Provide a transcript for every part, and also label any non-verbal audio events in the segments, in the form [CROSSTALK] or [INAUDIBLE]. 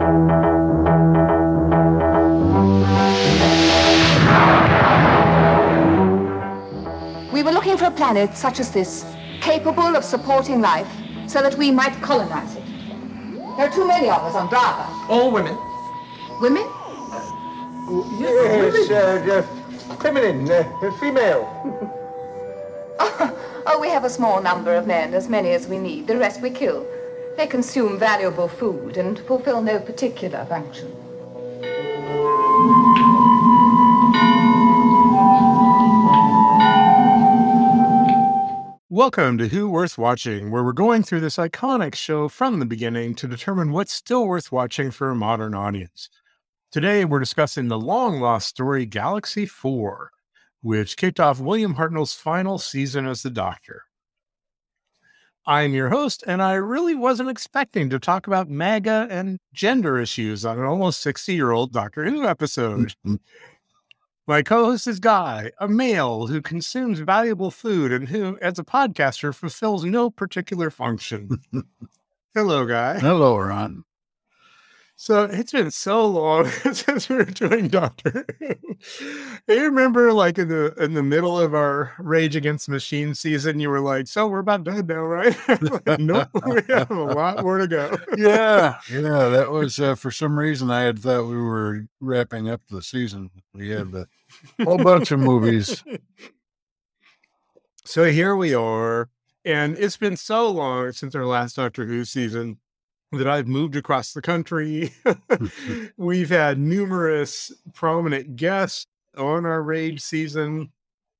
We were looking for a planet such as this, capable of supporting life, so that we might colonize it. There are too many of us on Drahva. All women. Women? Yes, uh, uh, feminine, uh, female. [LAUGHS] Oh, we have a small number of men, as many as we need. The rest we kill. They consume valuable food and fulfill no particular function. Welcome to Who Worth Watching, where we're going through this iconic show from the beginning to determine what's still worth watching for a modern audience. Today, we're discussing the long lost story Galaxy 4, which kicked off William Hartnell's final season as the Doctor. I'm your host, and I really wasn't expecting to talk about MAGA and gender issues on an almost 60 year old Doctor Who mm, episode. Mm. My co host is Guy, a male who consumes valuable food and who, as a podcaster, fulfills no particular function. [LAUGHS] Hello, Guy. Hello, Ron. So it's been so long [LAUGHS] since we were doing Doctor Who. You remember, like in the in the middle of our Rage Against the Machine season, you were like, "So we're about done now, right?" [LAUGHS] like, nope, [LAUGHS] we have a lot more to go. Yeah, yeah. That was uh, for some reason I had thought we were wrapping up the season. We had a whole bunch of movies. So here we are, and it's been so long since our last Doctor Who season that I've moved across the country. Mm-hmm. [LAUGHS] We've had numerous prominent guests on our Rage season,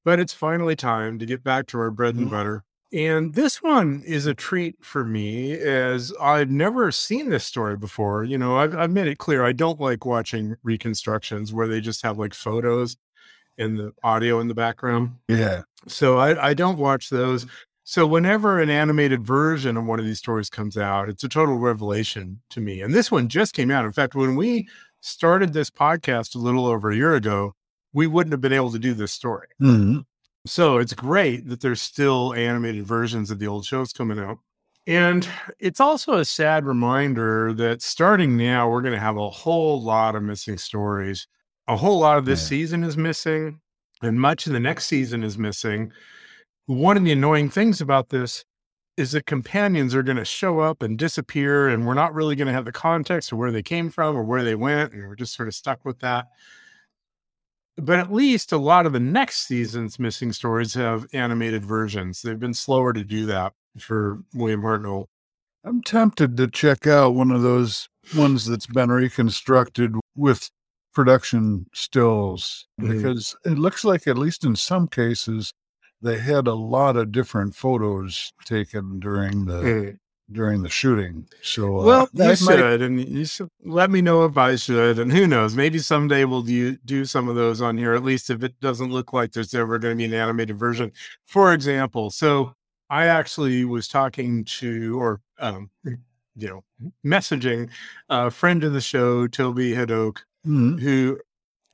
but it's finally time to get back to our bread and mm-hmm. butter. And this one is a treat for me as I've never seen this story before. You know, I've, I've made it clear I don't like watching reconstructions where they just have like photos and the audio in the background. Yeah, So I, I don't watch those. So whenever an animated version of one of these stories comes out, it's a total revelation to me. And this one just came out. In fact, when we started this podcast a little over a year ago, we wouldn't have been able to do this story. Mhm. So it's great that there's still animated versions of the old shows coming out. And it's also a sad reminder that starting now, we're going to have a whole lot of missing stories. A whole lot of this Yeah. season is missing, and much of the next season is missing. One of the annoying things about this is that companions are going to show up and disappear, and we're not really going to have the context of where they came from or where they went, and we're just sort of stuck with that but at least a lot of the next season's missing stories have animated versions. They've been slower to do that for William Hartnell. I'm tempted to check out one of those ones that's been reconstructed with production stills Mhm. because it looks like, at least in some cases, they had a lot of different photos taken during the during the shooting. So, uh, Well, you that might- should, and you should let me know if I should. And who knows? Maybe someday we'll do do some of those on here. At least if it doesn't look like there's ever going to be an animated version. For example, so I actually was talking to, or um, you know, messaging a friend of the show, Toby Hadoke, Mhm. who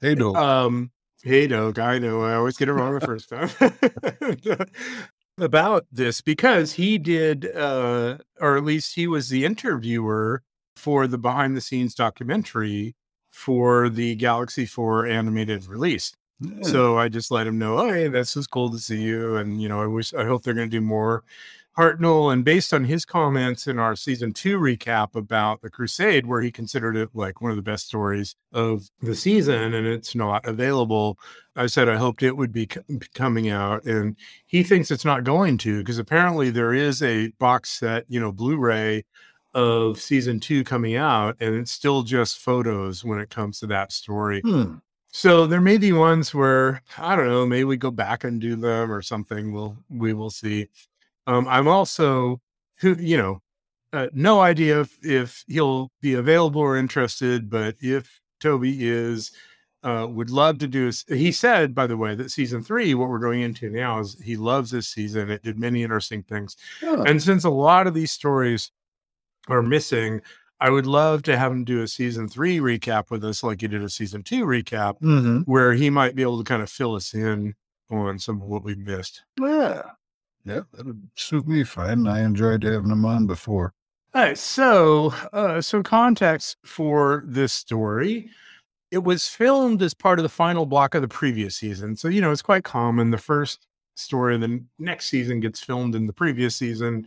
Hey. Um, hey, Doug, I know I always get it wrong the first time [LAUGHS] about this because he did, uh, or at least he was the interviewer for the behind the scenes documentary for the Galaxy 4 animated release. Yeah. So I just let him know, oh, hey, this is cool to see you. And, you know, I wish, I hope they're going to do more. Hartnell, and based on his comments in our season two recap about the Crusade, where he considered it like one of the best stories of the season, and it's not available, I said I hoped it would be co- coming out, and he thinks it's not going to because apparently there is a box set, you know, Blu-ray of season two coming out, and it's still just photos when it comes to that story. Hmm. So there may be ones where I don't know, maybe we go back and do them or something. We'll we will see. Um, I'm also you know, uh, no idea if if he'll be available or interested, but if Toby is, uh, would love to do. He said, by the way, that season three, what we're going into now, is he loves this season. It did many interesting things, Oh, and since a lot of these stories are missing. I would love to have him do a season three recap with us, like he did a season two recap, mhm. where he might be able to kind of fill us in on some of what we've missed. Yeah. Yeah, that would suit me fine. I enjoyed having him on before. All right, so uh, some context for this story. It was filmed as part of the final block of the previous season. So, you know, it's quite common. The first story of the next season gets filmed in the previous season.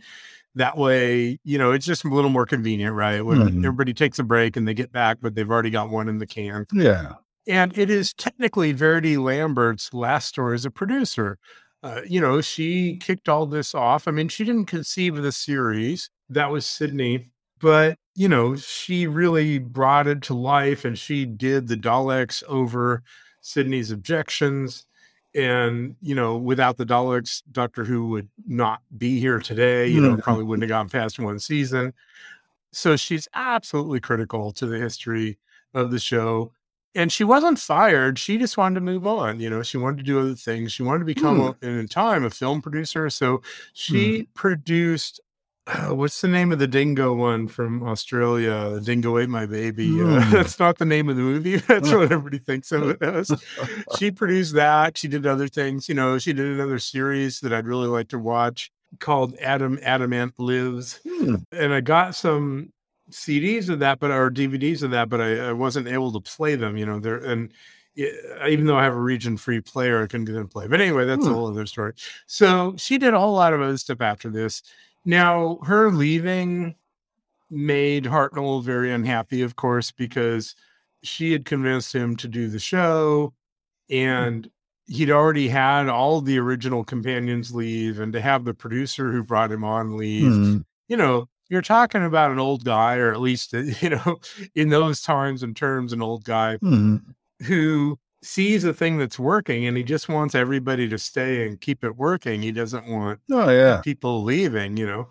That way, you know, it's just a little more convenient, right? When Mhm. everybody takes a break and they get back, but they've already got one in the can. Yeah. And it is technically Verity Lambert's last story as a producer. Uh, you know, she kicked all this off. I mean, she didn't conceive of the series. That was Sydney. But, you know, she really brought it to life and she did the Daleks over Sydney's objections. And, you know, without the Daleks, Doctor Who would not be here today. You know, Mhm. probably wouldn't have gone past one season. So she's absolutely critical to the history of the show and she wasn't fired. She just wanted to move on. You know, she wanted to do other things. She wanted to become, Hmm. a, in time, a film producer. So she produced. uh, what's the name of the dingo one from Australia? The dingo ate my baby. Uh, [LAUGHS] Hmm. that's not the name of the movie. [LAUGHS] That's what [LAUGHS] everybody thinks of it as. She produced that. She did other things. You know, she did another series that I'd really like to watch called Adam Adamant Lives Hmm. and I got some CDs of that, but or DVDs of that, but I, I wasn't able to play them. You know, there and even though I have a region free player, I couldn't get them to play. But anyway, that's a Hmm. whole other story. So she did a whole lot of other stuff after this. Now her leaving made Hartnell very unhappy, of course, because she had convinced him to do the show and he'd already had all the original companions leave and to have the producer who brought him on leave Hmm. you know, you're talking about an old guy, or at least, [LAUGHS] you know, in those times and terms, an old guy Hmm. who sees a thing that's working and he just wants everybody to stay and keep it working. He doesn't want Oh yeah. people leaving, you know.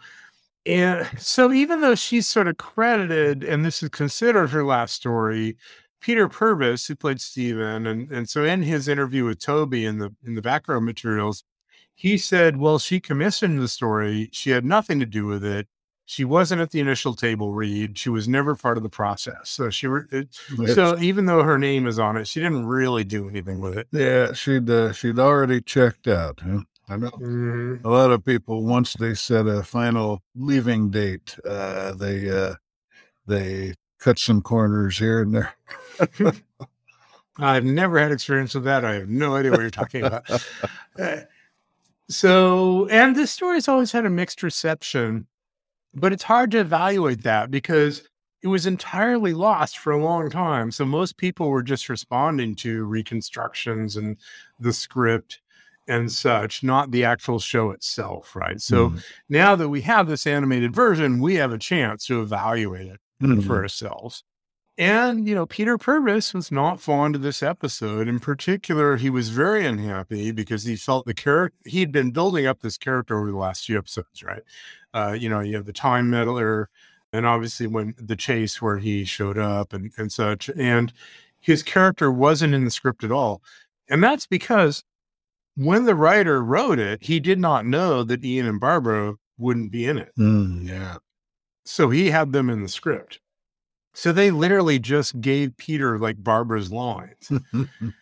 And so, even though she's sort of credited, and this is considered her last story, Peter Purves, who played Stephen, and and so in his interview with Toby in the in the background materials, he said, "Well, she commissioned the story. She had nothing to do with it. She wasn't at the initial table read. She was never part of the process. So she, re- it, so even though her name is on it, she didn't really do anything with it." yeah, she'd uh, she'd already checked out. Huh? I know Mhm. a lot of people once they set a final leaving date, uh, they uh, they cut some corners here and there. I've never had experience with that. I have no idea what you're talking about. [LAUGHS] Uh, so, and this story's always had a mixed reception, but it's hard to evaluate that because it was entirely lost for a long time. So, most people were just responding to reconstructions and the script and such, not the actual show itself, right? So, Mhm. now that we have this animated version, we have a chance to evaluate it Mhm. for ourselves. And, you know, Peter Purves was not fond of this episode. In particular, he was very unhappy because he felt the character, he'd been building up this character over the last few episodes, right? Uh, you know, you have the time meddler, and obviously when the chase where he showed up and, and such. And his character wasn't in the script at all. And that's because when the writer wrote it, he did not know that Ian and Barbara wouldn't be in it. Mm, yeah. So he had them in the script. So they literally just gave Peter like Barbara's lines. [LAUGHS] [LAUGHS] and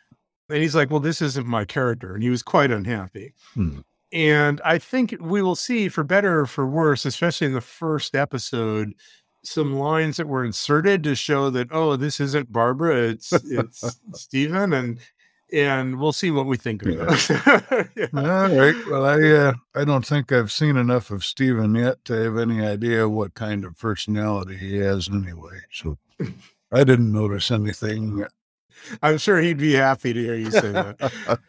he's like, Well, this isn't my character. And he was quite unhappy. Hmm. And I think we will see, for better or for worse, especially in the first episode, some lines that were inserted to show that, oh, this isn't Barbara, it's it's [LAUGHS] Stephen. And and we'll see what we think of Yeah. those. [LAUGHS] Yeah. All right. Well, I uh, I don't think I've seen enough of Stephen yet to have any idea what kind of personality he has anyway. So I didn't notice anything. I'm sure he'd be happy to hear you say that. [LAUGHS]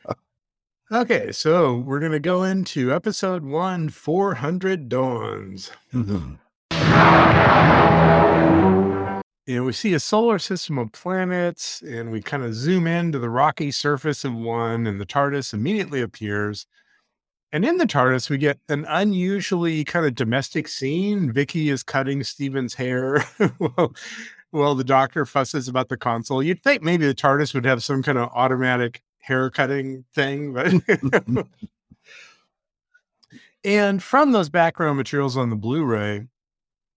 Okay, so we're going to go into episode one 400 Dawns. Mhm. You know, we see a solar system of planets, and we kind of zoom into the rocky surface of one, and the TARDIS immediately appears. And in the TARDIS, we get an unusually kind of domestic scene. Vicky is cutting Steven's hair [LAUGHS] while, while the doctor fusses about the console. You'd think maybe the TARDIS would have some kind of automatic hair cutting thing, but. [LAUGHS] [LAUGHS] and from those background materials on the Blu ray,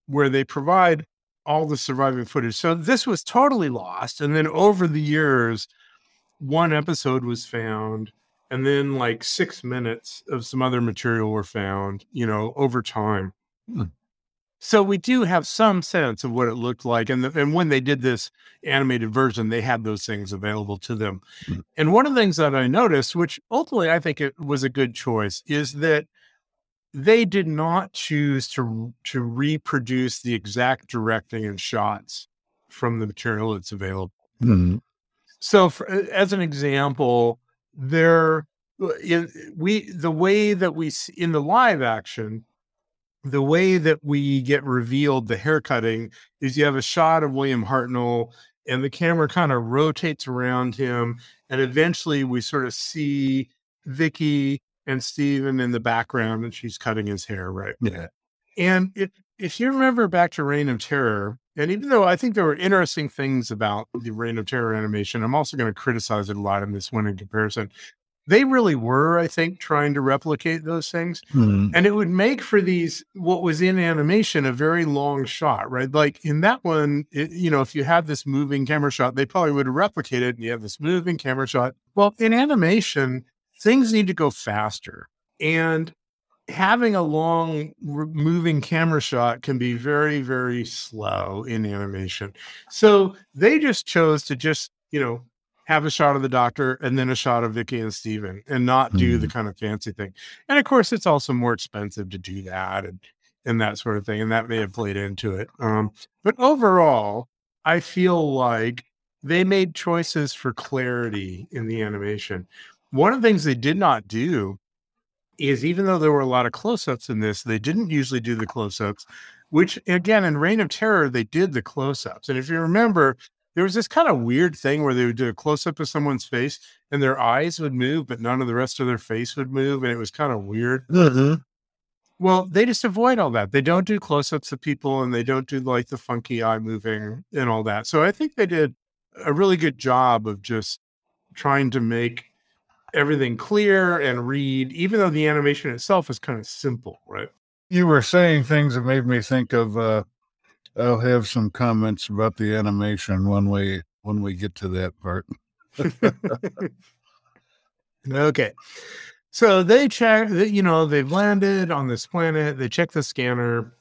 where they provide all the surviving footage. So this was totally lost. And then over the years, one episode was found, and then like six minutes of some other material were found, you know, over time. Hmm. So we do have some sense of what it looked like. And, the, and when they did this animated version, they had those things available to them. Mhm. And one of the things that I noticed, which ultimately I think it was a good choice, is that they did not choose to to reproduce the exact directing and shots from the material that's available. Mhm. So, for, as an example, there in, we the way that we in the live action, the way that we get revealed the haircutting is you have a shot of William Hartnell, and the camera kind of rotates around him, and eventually we sort of see Vicky and Steven in the background, and she's cutting his hair, right? Yeah. And if if you remember back to Reign of Terror, and even though I think there were interesting things about the Reign of Terror animation, I'm also going to criticize it a lot in this one in comparison. They really were, I think, trying to replicate those things. Mhm. And it would make for these what was in animation a very long shot, right? Like in that one, it, you know, if you had this moving camera shot, they probably would replicate it and you have this moving camera shot. Well, in animation, things need to go faster. And having a long moving camera shot can be very, very slow in animation. So they just chose to just, you know, have a shot of the doctor and then a shot of Vicky and Steven and not do the kind of fancy thing. And of course, it's also more expensive to do that and and that sort of thing. And that may have played into it. Um, but overall, I feel like they made choices for clarity in the animation. One of the things they did not do is even though there were a lot of close-ups in this, they didn't usually do the close-ups, which again in Reign of Terror, they did the close-ups. And if you remember, there was this kind of weird thing where they would do a close-up of someone's face and their eyes would move, but none of the rest of their face would move. And it was kind of weird. Mhm. Well, they just avoid all that. They don't do close-ups of people and they don't do like the funky eye moving and all that. So I think they did a really good job of just trying to make everything clear and read, even though the animation itself is kind of simple, right? You were saying things that made me think of. Uh, I'll have some comments about the animation when we when we get to that part. [LAUGHS] Okay. So they check, that, you know, they've landed on this planet. They check the scanner,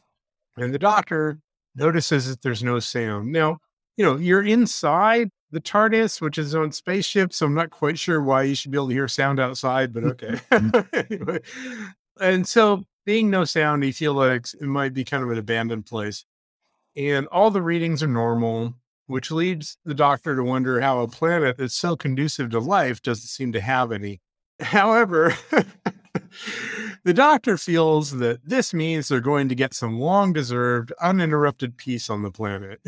and the doctor notices that there's no sound. Now, you know, you're inside the TARDIS, which is own spaceship. So I'm not quite sure why you should be able to hear sound outside, but [LAUGHS] okay. [LAUGHS] anyway, and so being no sound, you feel like it might be kind of an abandoned place. And all the readings are normal, which leads the doctor to wonder how a planet that's so conducive to life doesn't seem to have any. However, [LAUGHS] the doctor feels that this means they're going to get some long deserved, uninterrupted peace on the planet.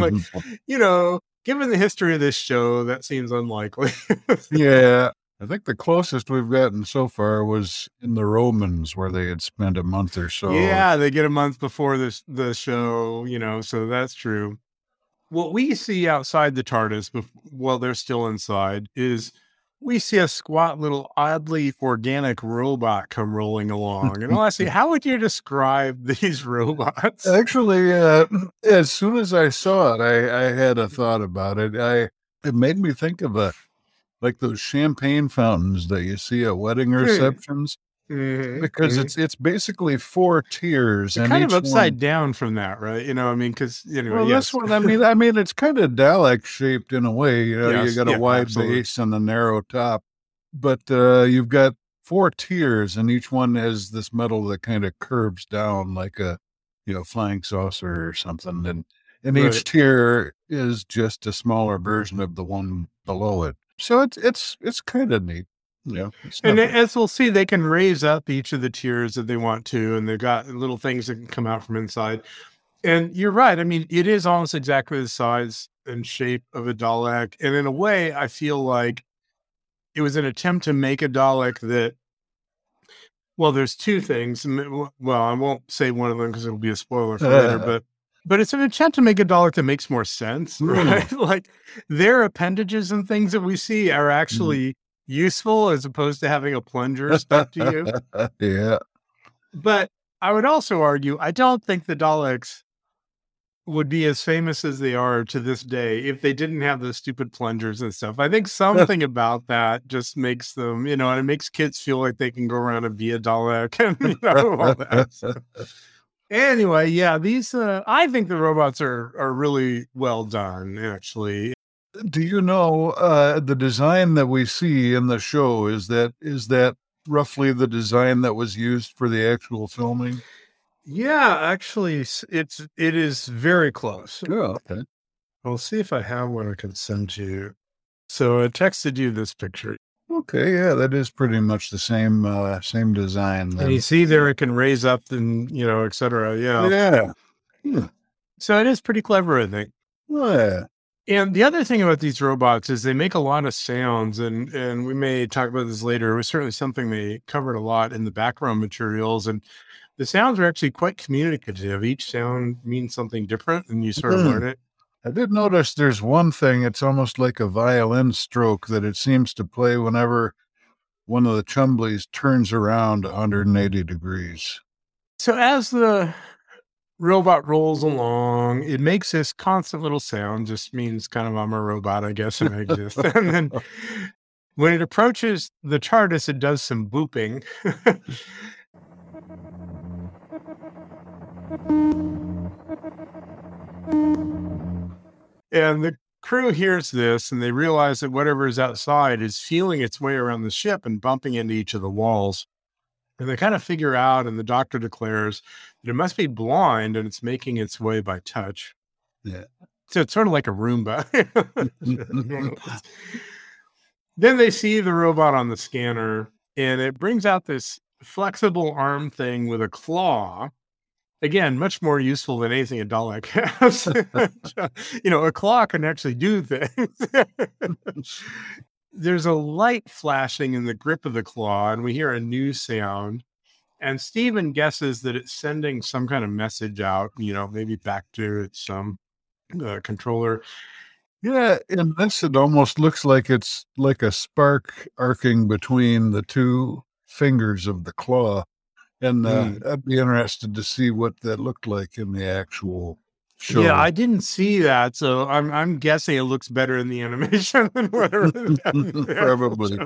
Like, you know, given the history of this show, that seems unlikely. [LAUGHS] yeah, I think the closest we've gotten so far was in the Romans, where they had spent a month or so. Yeah, they get a month before this the show, you know, so that's true. What we see outside the TARDIS while they're still inside is we see a squat little oddly organic robot come rolling [LAUGHS] along. And honestly, how would you describe [LAUGHS] these robots? Actually, uh, as soon as I saw it, I, I had a thought about it. I it made me think of a like those champagne fountains that you see at wedding receptions Mhm, because mhm. it's it's basically four tiers They're and kind of upside one- down from that, right? You know, I mean, because anyway, Well, yes. this one, I mean, I mean, it's kind of Dalek shaped in a way. You know, Yes, you got a yeah, wide absolutely. base and a narrow top, but uh, you've got four tiers, and each one has this metal that kind of curves down like a, you know, flying saucer or something, and and Right. each tier is just a smaller version of the one below it. So it's it's it's kind of neat. Yeah, And as we'll see, they can raise up each of the tiers that they want to, and they've got little things that can come out from inside. And you're right. I mean, it is almost exactly the size and shape of a Dalek. And in a way, I feel like it was an attempt to make a Dalek that, well, there's two things. Well, I won't say one of them because it'll be a spoiler for later, [LAUGHS] but but it's an attempt to make a Dalek that makes more sense, [LAUGHS] Mm. right? like their appendages and things that we see are actually useful as opposed to having a plunger stuck to you. [LAUGHS] yeah, But I would also argue I don't think the Daleks would be as famous as they are to this day if they didn't have those stupid plungers and stuff. I think [LAUGHS] something about that just makes them, you know, and it makes kids feel like they can go around and be a Dalek [LAUGHS] and you know, all that. So, Anyway, yeah, these uh, I think the robots are are really well done. Actually, Do you know uh, the design that we see in the show? Is that is that roughly the design that was used for the actual filming? yeah, actually, it's it is very close. Yeah. Okay. I'll see if I have one I can send to you. So I texted you this picture. Okay. Yeah, that is pretty much the same uh, same design. And you see there it can raise up and you know, etc. Yeah. Yeah. So it is pretty clever, I think. Yeah. And the other thing about these robots is they make a lot of sounds, and and we may talk about this later. It was certainly something they covered a lot in the background materials, and the sounds are actually quite communicative. Each sound means something different, and you sort of Mhm. learn it. I did notice there's one thing. It's almost like a violin stroke that it seems to play whenever one of the Chumbleys turns around 180 degrees. So as the robot rolls along, it makes this constant little sound. Just means kind of I'm a robot, I guess, and I exist. [LAUGHS] and then [LAUGHS] when it approaches the TARDIS, it does some booping. and the crew hears this and they realize that whatever is outside is feeling its way around the ship and bumping into each of the walls. And they kind of figure out, and the doctor declares that it must be blind and it's making its way by touch. Yeah. So it's sort of like a Roomba. [LAUGHS] [LAUGHS] then they see the robot on the scanner and it brings out this flexible arm thing with a claw. Again, much more useful than anything a Dalek has. [LAUGHS] you know, a claw can actually do things. There's a light flashing in the grip of the claw, and we hear a new sound. And Stephen guesses that it's sending some kind of message out, you know, maybe back to its um, uh, controller. Yeah, in this, it almost looks like it's like a spark arcing between the two fingers of the claw. And uh, Hmm. I'd be interested to see what that looked like in the actual show. Yeah, I didn't see that, so I'm I'm guessing it looks better in the [LAUGHS] animation than whatever. [LAUGHS] Probably.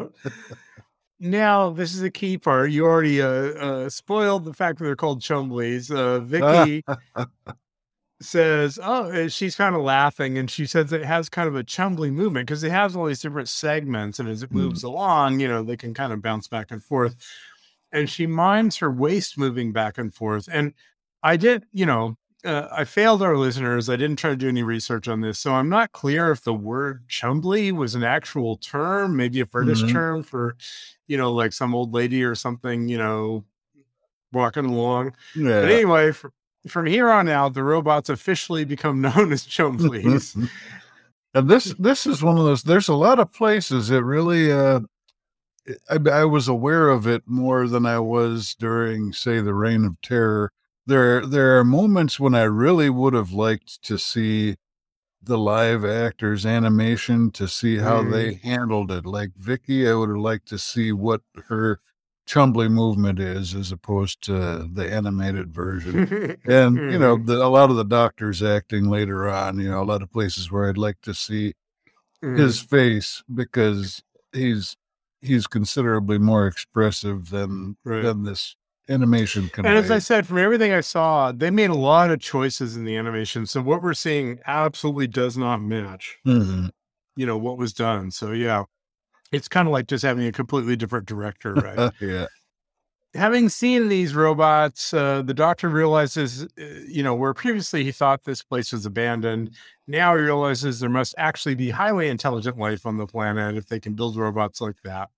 Now, this is a key part. You already uh, uh, spoiled the fact that they're called Chumbleys. Uh, [LAUGHS] Vicky says, "Oh, she's kind of laughing," and she says it has kind of a Chumbly movement because it has all these different segments, and as it Mm. moves along, you know, they can kind of bounce back and forth. And she minds her waist moving back and forth. And I did, you know, uh, I failed our listeners. I didn't try to do any research on this, so I'm not clear if the word Chumbly was an actual term, maybe a British Mhm. term for, you know, like some old lady or something, you know, walking along. yeah. But anyway, from, from here on out, the robots officially become [LAUGHS] known as Chumblies. and [LAUGHS] this this is one of those. There's a lot of places that really. Uh, I, I was aware of it more than I was during, say, the Reign of Terror. There, there are moments when I really would have liked to see the live actors animation to see how they handled it. Like Vicky, I would have liked to see what her Chumbly movement is as opposed to the animated version. And you know, [LAUGHS] the, a lot of the doctors acting later on. You know, a lot of places where I'd like to see Mhm. his face because he's he's considerably more expressive than Right. than this animation can. And as I said, from everything I saw, they made a lot of choices in the animation. So what we're seeing absolutely does not match, Mhm. you know, what was done. So yeah, it's kind of like just having a completely different director, right? [LAUGHS] Yeah, Having seen these robots, uh, the doctor realizes, uh, you know, where previously he thought this place was abandoned, now he realizes there must actually be highly intelligent life on the planet if they can build robots like that.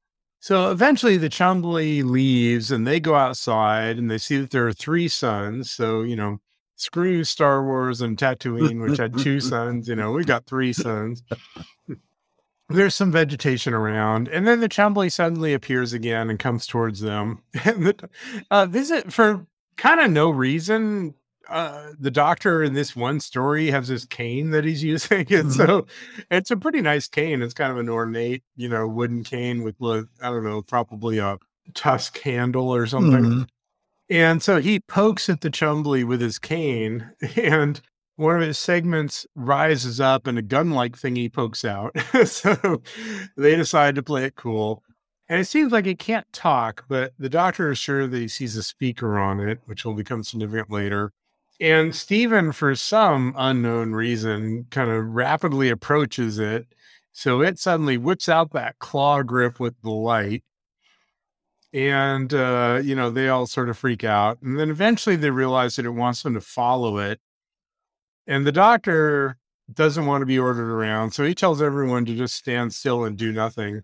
So eventually the Chumbly leaves and they go outside and they see that there are three suns. So, you know, screw Star Wars and Tatooine, which had two suns. You know, we got three suns. There's some vegetation around, and then the Chumbly suddenly appears again and comes towards them. [LAUGHS] And the, uh, this is for kind of no reason. Uh, the doctor in this one story has this cane that he's [LAUGHS] using, and so it's a pretty nice cane. It's kind of an ornate, you know, wooden cane with I don't know, probably a tusk handle or something. Mhm. And so he pokes at the Chumbly with his cane, [LAUGHS] and one of his segments rises up and a gun like thingy pokes out. [LAUGHS] so they decide to play it cool. And it seems like it can't talk, but the doctor is sure that he sees a speaker on it, which will become significant later. And Stephen, for some unknown reason, kind of rapidly approaches it. So it suddenly whips out that claw grip with the light. And, uh, you know, they all sort of freak out. And then eventually they realize that it wants them to follow it. And the doctor doesn't want to be ordered around. So he tells everyone to just stand still and do nothing.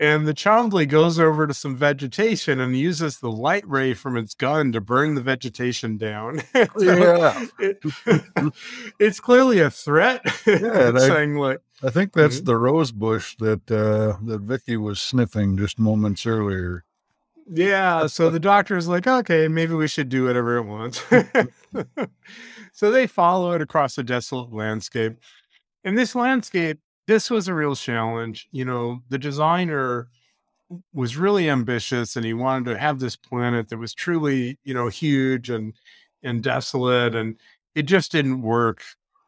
And the Chumbly goes over to some vegetation and uses the light ray from its gun to burn the vegetation down. [LAUGHS] yeah. it- [LAUGHS] it's clearly a threat. Yeah, and It's [LAUGHS] I- saying like, I think that's Mhm. the rose bush that uh, that Vicky was sniffing just moments earlier. yeah. So the doctor's like, okay, maybe we should do whatever it wants. so they follow it across a desolate landscape. And this landscape, this was a real challenge. You know, the designer was really ambitious and he wanted to have this planet that was truly, you know, huge and and desolate and it just didn't work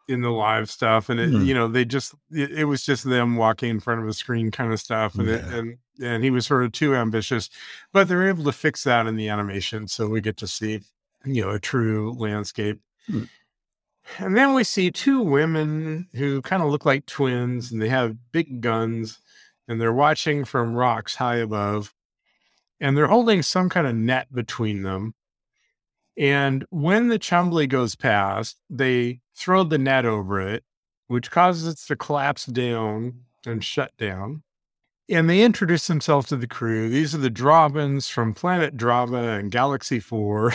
in the live stuff and it, Hmm. you know they just it, it was just them walking in front of a screen kind of stuff and it, and and he was sort of too ambitious but they're able to fix that in the animation so we get to see you know a true landscape Hmm. And then we see two women who kind of look like twins and they have big guns and they're watching from rocks high above and they're holding some kind of net between them. And when the chumbly goes past they throw the net over it which causes it to collapse down and shut down. And they introduce themselves to the crew. These are the Drahvins from planet drahva and galaxy 4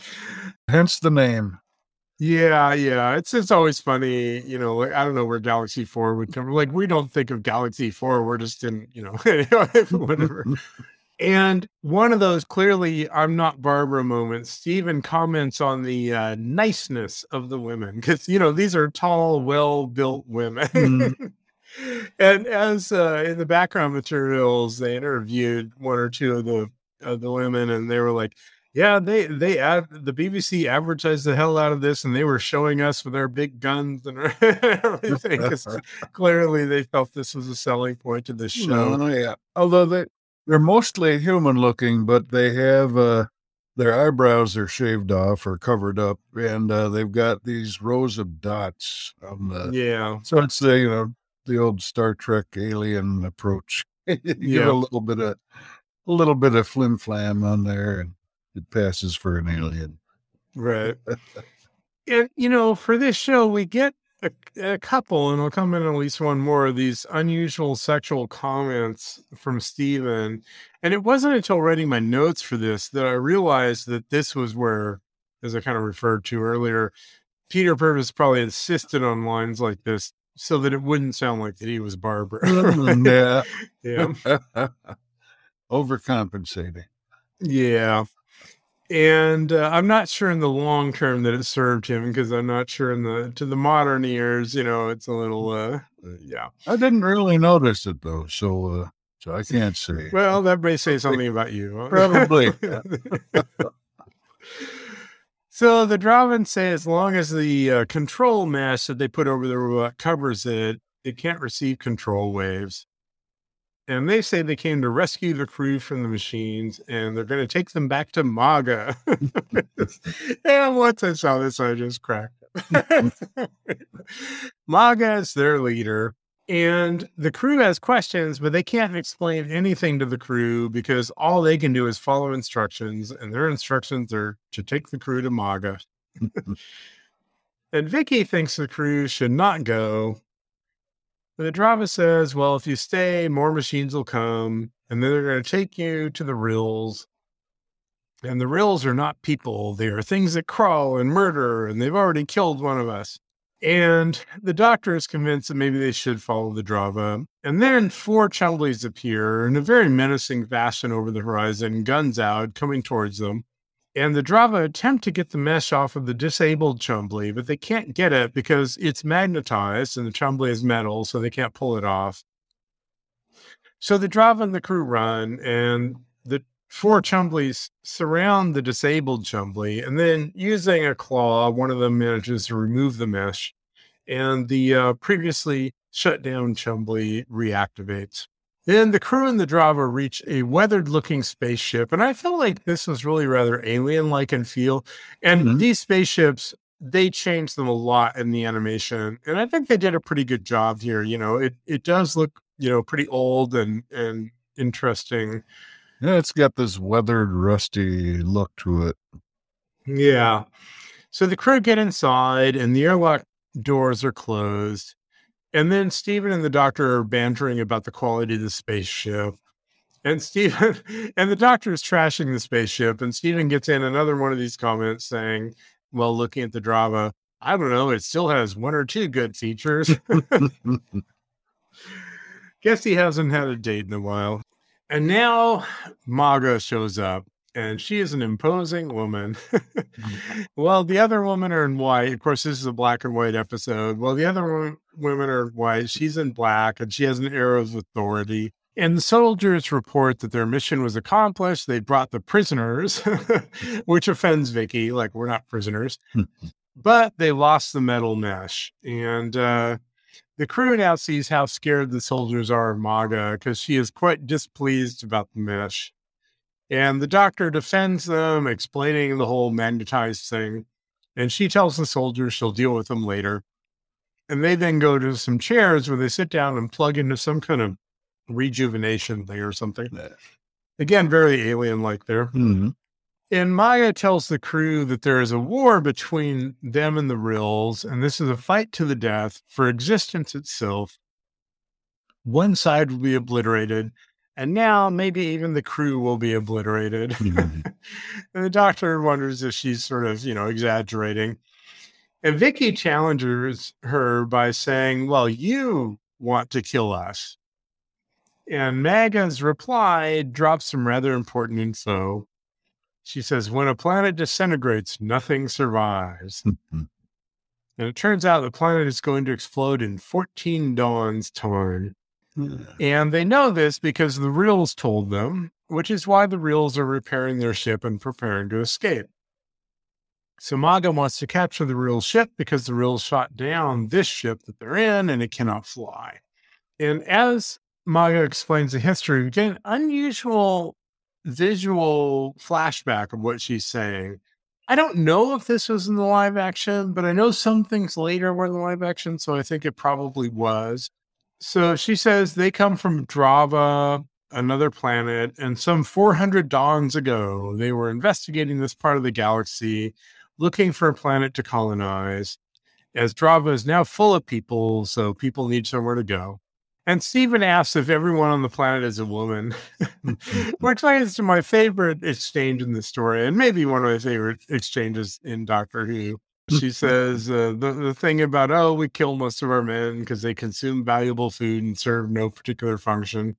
[LAUGHS] Hence the name. Yeah, yeah. It's it's always funny, you know, like I don't know where Galaxy 4 would come. Like we don't think of Galaxy 4, we're just in, you know, [LAUGHS] whatever. [LAUGHS] And one of those clearly I'm not Barbara moments, Stephen comments on the uh, niceness of the women because you know these are tall, well-built women. Mhm. [LAUGHS] and as uh, in the background materials, they interviewed one or two of the of the women, and they were like, "Yeah, they they ad- the BBC advertised the hell out of this, and they were showing us with their big guns and [LAUGHS] everything. [LAUGHS] clearly, they felt this was a selling point to the show. No, yeah. Although they they're mostly human looking, but they have uh, their eyebrows are shaved off or covered up, and uh, they've got these rows of dots on the. Yeah, So it's the you know the old Star Trek alien approach. [LAUGHS] you Yeah. a little bit of a little bit of flim flam on there, and it passes for an alien. right. [LAUGHS] and you know, for this show, we get a, a couple, and I'll come in at least one more of these unusual sexual comments from Steven. And it wasn't until writing my notes for this that I realized that this was where, as I kind of referred to earlier, Peter Purves probably insisted on lines like this so that it wouldn't sound like that he was Barbara. Mm, [LAUGHS] yeah, yeah. [LAUGHS] overcompensating. Yeah. And uh, I'm not sure in the long term that it served him because I'm not sure in the to the modern ears, you know, it's a little uh, uh, yeah. I didn't really notice it though, so uh, so I can't say. Well, that may say something about you. Probably. [LAUGHS] [LAUGHS] so the Drahvin say as long as the uh, control mesh that they put over the robot covers it, it can't receive control waves. And they say they came to rescue the crew from the machines and they're going to take them back to Maga. [LAUGHS] and once I saw this, I just cracked up. [LAUGHS] Maga is their leader. And the crew has questions, but they can't explain anything to the crew because all they can do is follow instructions, and their instructions are to take the crew to Maga. [LAUGHS] and Vicky thinks the crew should not go. The Drahva says, well, if you stay, more machines will come, and then they're going to take you to the Rills. And the Rills are not people, they are things that crawl and murder, and they've already killed one of us. And the doctor is convinced that maybe they should follow the Drahva. And then four Chumblies appear in a very menacing fashion over the horizon, guns out, coming towards them. And the Drahva attempt to get the mesh off of the disabled Chumbly, but they can't get it because it's magnetized and the Chumbly is metal, so they can't pull it off. So the Drahva and the crew run, and the four Chumblies surround the disabled Chumbly, and then using a claw, one of them manages to remove the mesh, and the uh, previously shut down Chumbly reactivates. Then the crew and the Drahva reach a weathered looking spaceship. And I felt like this was really rather alien like in feel. And Mhm. these spaceships, they changed them a lot in the animation. And I think they did a pretty good job here. You know, it, it does look, you know, pretty old and, and interesting. Yeah, it's got this weathered, rusty look to it. Yeah. So the crew get inside and the airlock doors are closed. And then Stephen and the doctor are bantering about the quality of the spaceship. And Stephen [LAUGHS] and the doctor is trashing the spaceship. And Stephen gets in another one of these comments saying, Well, looking at the drama, I don't know, it still has one or two good features. [LAUGHS] Guess he hasn't had a date in a while. And now Maga shows up, and she is an imposing woman. [LAUGHS] well, the other women are in white. Of course, this is a black and white episode. Well, the other wo- women are in white. She's in black, and she has an air of authority. And the soldiers report that their mission was accomplished. They brought the prisoners, [LAUGHS] which offends Vicky. Like, we're not prisoners. but they lost the metal mesh. And uh, the crew now sees how scared the soldiers are of Maga because she is quite displeased about the mesh. And the doctor defends them, explaining the whole magnetized thing. And she tells the soldiers she'll deal with them later. And they then go to some chairs where they sit down and plug into some kind of rejuvenation thing or something. Again, very alien like there. Mhm. And Maga tells the crew that there is a war between them and the Rills, and this is a fight to the death for existence itself. One side will be obliterated, and now maybe even the crew will be obliterated. Mhm. [LAUGHS] and the doctor wonders if she's sort of, you know, exaggerating. And Vicky challenges her by saying, Well, you want to kill us. And Maga's reply drops some rather important info. She says, When a planet disintegrates, nothing survives. Mhm. And it turns out the planet is going to explode in 14 dawns time. And they know this because the Rills told them, which is why the Rills are repairing their ship and preparing to escape. So Maga wants to capture the Rills ship because the Rills shot down this ship that they're in and it cannot fly. And as Maga explains the history, we get an unusual visual flashback of what she's saying. I don't know if this was in the live action, but I know some things later were in the live action, so I think it probably was. So she says they come from Drahva, another planet, and some 400 dawns ago, they were investigating this part of the galaxy, looking for a planet to colonize. As Drahva is now full of people, so people need somewhere to go. And Stephen asks if everyone on the planet is a woman, [LAUGHS] which is my favorite exchange in the story, and maybe one of my favorite exchanges in Doctor Who. She says uh, the, the thing about, oh, we kill most of our men because they consume valuable food and serve no particular function.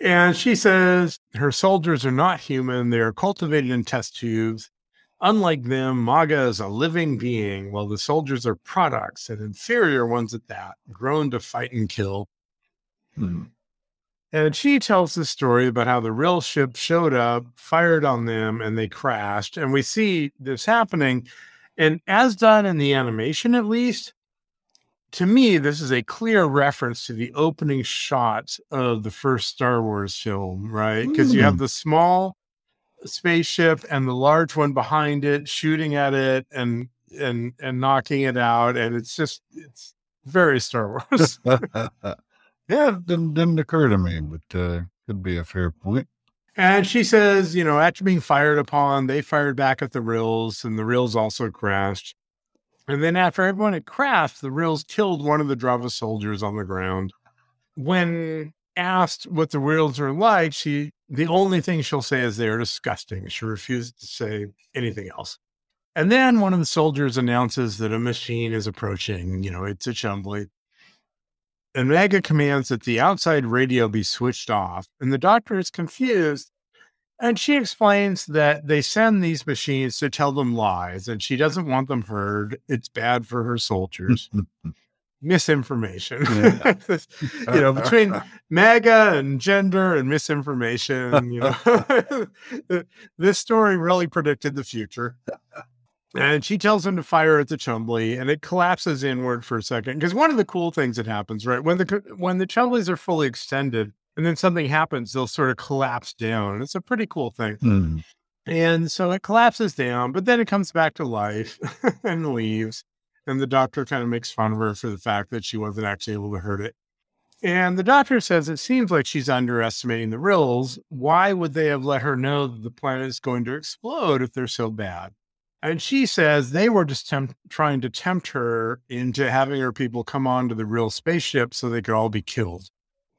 And she says her soldiers are not human. They are cultivated in test tubes. Unlike them, Maga is a living being, while the soldiers are products and inferior ones at that, grown to fight and kill. Hmm. And she tells the story about how the real ship showed up, fired on them, and they crashed. And we see this happening. And as done in the animation, at least, to me, this is a clear reference to the opening shots of the first Star Wars film, right? Because you have mm. the small spaceship and the large one behind it shooting at it and and and knocking it out and it's just it's very star wars [LAUGHS] [LAUGHS] yeah, it didn't, didn't occur to me, but uh, could be a fair point. and she says you know after being fired upon they fired back at the rills and the rills also crashed. And then after everyone had crashed the rills killed one of the drahva soldiers on the ground. When asked what the rills are like she the only thing she'll say is they're disgusting. She refuses to say anything else. And then one of the soldiers announces that a machine is approaching you know it's a chumbly and Maga commands that the outside radio be switched off, and the doctor is confused. And she explains that they send these machines to tell them lies, and she doesn't want them heard. It's bad for her soldiers. [LAUGHS] Misinformation. Yeah. [LAUGHS] you know, between Maga and gender and misinformation, you know, [LAUGHS] this story really predicted the future. And she tells him to fire at the Chumbly, and it collapses inward for a second. Because one of the cool things that happens, right, when the when the Chumblies are fully extended, and then something happens, they'll sort of collapse down. It's a pretty cool thing. Hmm. And so it collapses down, but then it comes back to life [LAUGHS] and leaves. And the doctor kind of makes fun of her for the fact that she wasn't actually able to hurt it. And the doctor says it seems like she's underestimating the Rills. Why would they have let her know that the planet is going to explode if they're so bad? And she says they were just trying to tempt her into having her people come onto the Rill spaceship so they could all be killed.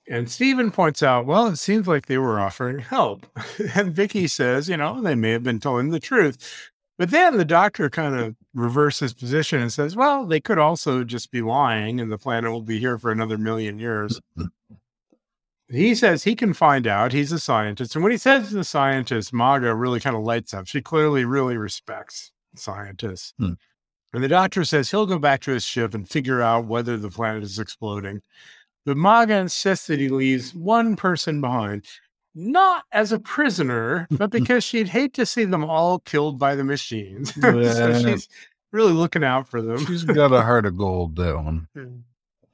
And Steven points out, well, it seems like they were offering help. [LAUGHS] and Vicki says, you know, they may have been telling the truth. But then the doctor kind of reverses position and says, well, they could also just be lying and the planet will be here for another million years. [LAUGHS] he says he can find out. He's a scientist. And when he says the scientist, Maga really kind of lights up. She clearly really respects scientists. Hmm. And the doctor says he'll go back to his ship and figure out whether the planet is exploding. But Maga insists that he leaves one person behind, not as a prisoner, [LAUGHS] but because she'd hate to see them all killed by the machines. [LAUGHS] so she's really looking out for them. She's got a [LAUGHS] heart of gold, that one.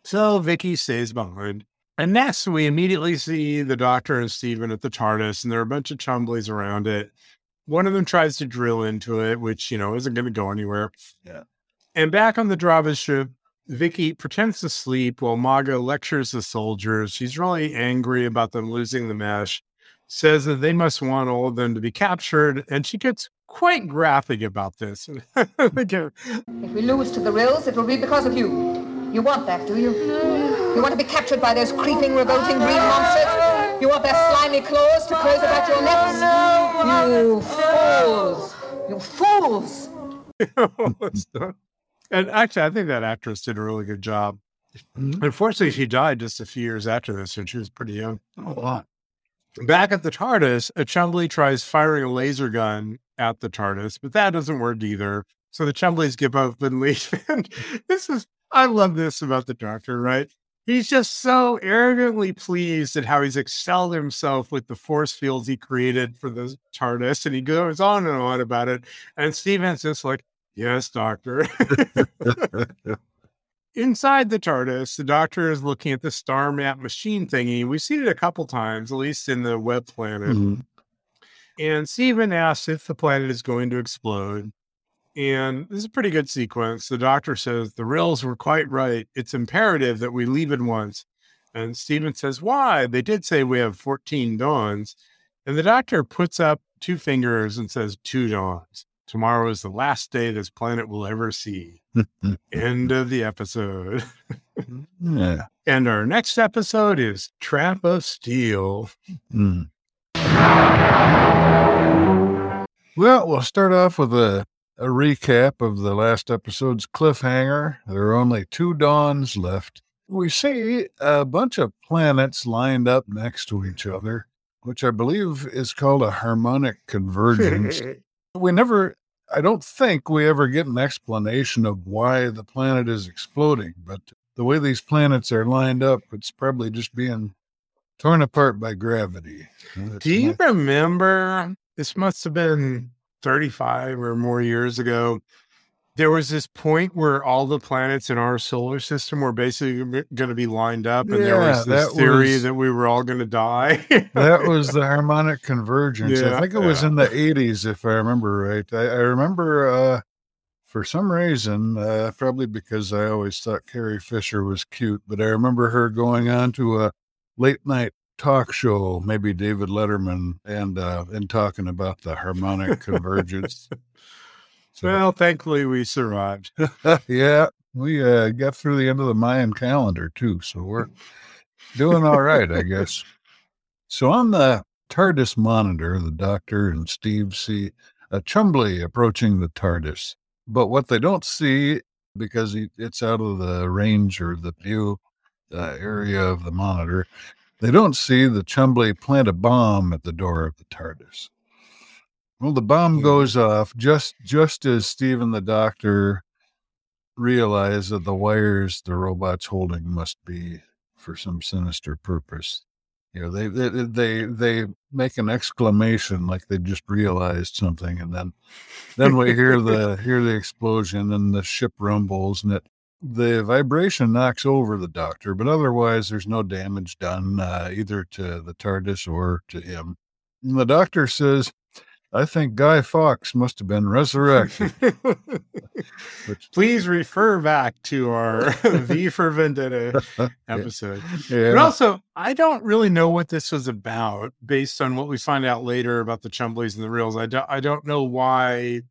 So Vicki stays behind. And next, we immediately see the doctor and Steven at the TARDIS, and there are a bunch of chumblies around it. One of them tries to drill into it, which, you know, isn't going to go anywhere. Yeah. And back on the Drahva ship, Vicki pretends to sleep while Maga lectures the soldiers. She's really angry about them losing the mesh, says that they must want all of them to be captured, and she gets quite graphic about this. Again, [LAUGHS] If we lose to the Rills, it will be because of you. You want that, do you? You want to be captured by those creeping, revolting green monsters? You want their slimy claws to close about your necks? You fools! You fools! [LAUGHS] And actually, I think that actress did a really good job. Mm-hmm. Unfortunately, she died just a few years after this, and she was pretty young. Oh, wow. Back at the TARDIS, uh, a Chumbly tries firing a laser gun at the TARDIS, but that doesn't work either. So the Chumblies give up and leave. [LAUGHS] And this is, I love this about the Doctor, right? He's just so arrogantly pleased at how he's excelled himself with the force fields he created for the TARDIS. And he goes on and on about it. And Steven's just like, yes, Doctor. [LAUGHS] Inside the TARDIS, the Doctor is looking at the star map machine thingy. We've seen it a couple times, at least in the web planet. Mhm. And Steven asks if the planet is going to explode. And this is a pretty good sequence. The doctor says, The Rills were quite right. It's imperative that we leave at once. And Steven says, Why? They did say we have 14 dawns. And the doctor puts up two fingers and says, Two dawns. Tomorrow is the last day this planet will ever see. End of the episode. yeah. [LAUGHS] And our next episode is Trap of Steel. Mm. Well, we'll start off with a, a recap of the last episode's cliffhanger. There are only two dawns left. We see a bunch of planets lined up next to each other, which I believe is called a harmonic convergence. [LAUGHS] we never, I don't think we ever get an explanation of why the planet is exploding, but the way these planets are lined up, it's probably just being torn apart by gravity. That's Do you my- remember? This must have been 35 or more years ago. There was this point where all the planets in our solar system were basically going to be lined up, and there was this that theory was- that we were all going to die. [LAUGHS] that was the [LAUGHS] harmonic convergence. Yeah, I think it was yeah. in the 80s, if I remember right. I, I remember uh, for some reason, uh, probably because I always thought Carrie Fisher was cute, but I remember her going on to a late night talk show, maybe David Letterman, and uh, and talking about the harmonic convergence. So, well, thankfully, we survived. [LAUGHS] yeah, we uh, got through the end of the Mayan calendar too, so we're doing all right, I guess. So on the TARDIS monitor, the Doctor and Steve see a Chumbly approaching the TARDIS, but what they don't see because it's out of the range or the view uh, area of the monitor, they don't see the Chumbly plant a bomb at the door of the TARDIS. Well, the bomb goes off just just as Steve and the Doctor realize that the wires the robot's holding must be for some sinister purpose. You know, they they they, they make an exclamation like they just realized something, and then then we hear the hear the explosion, and the ship rumbles, and it the vibration knocks over the doctor, but otherwise there's no damage done uh, either to the TARDIS or to him. And the doctor says, I think Guy Fawkes must have been resurrected. [LAUGHS] Which, Please refer back to our [LAUGHS] V for Vendetta [LAUGHS] episode. Yeah. But also, I don't really know what this was about based on what we find out later about the Chumblies and the Rills. I don't, I don't know why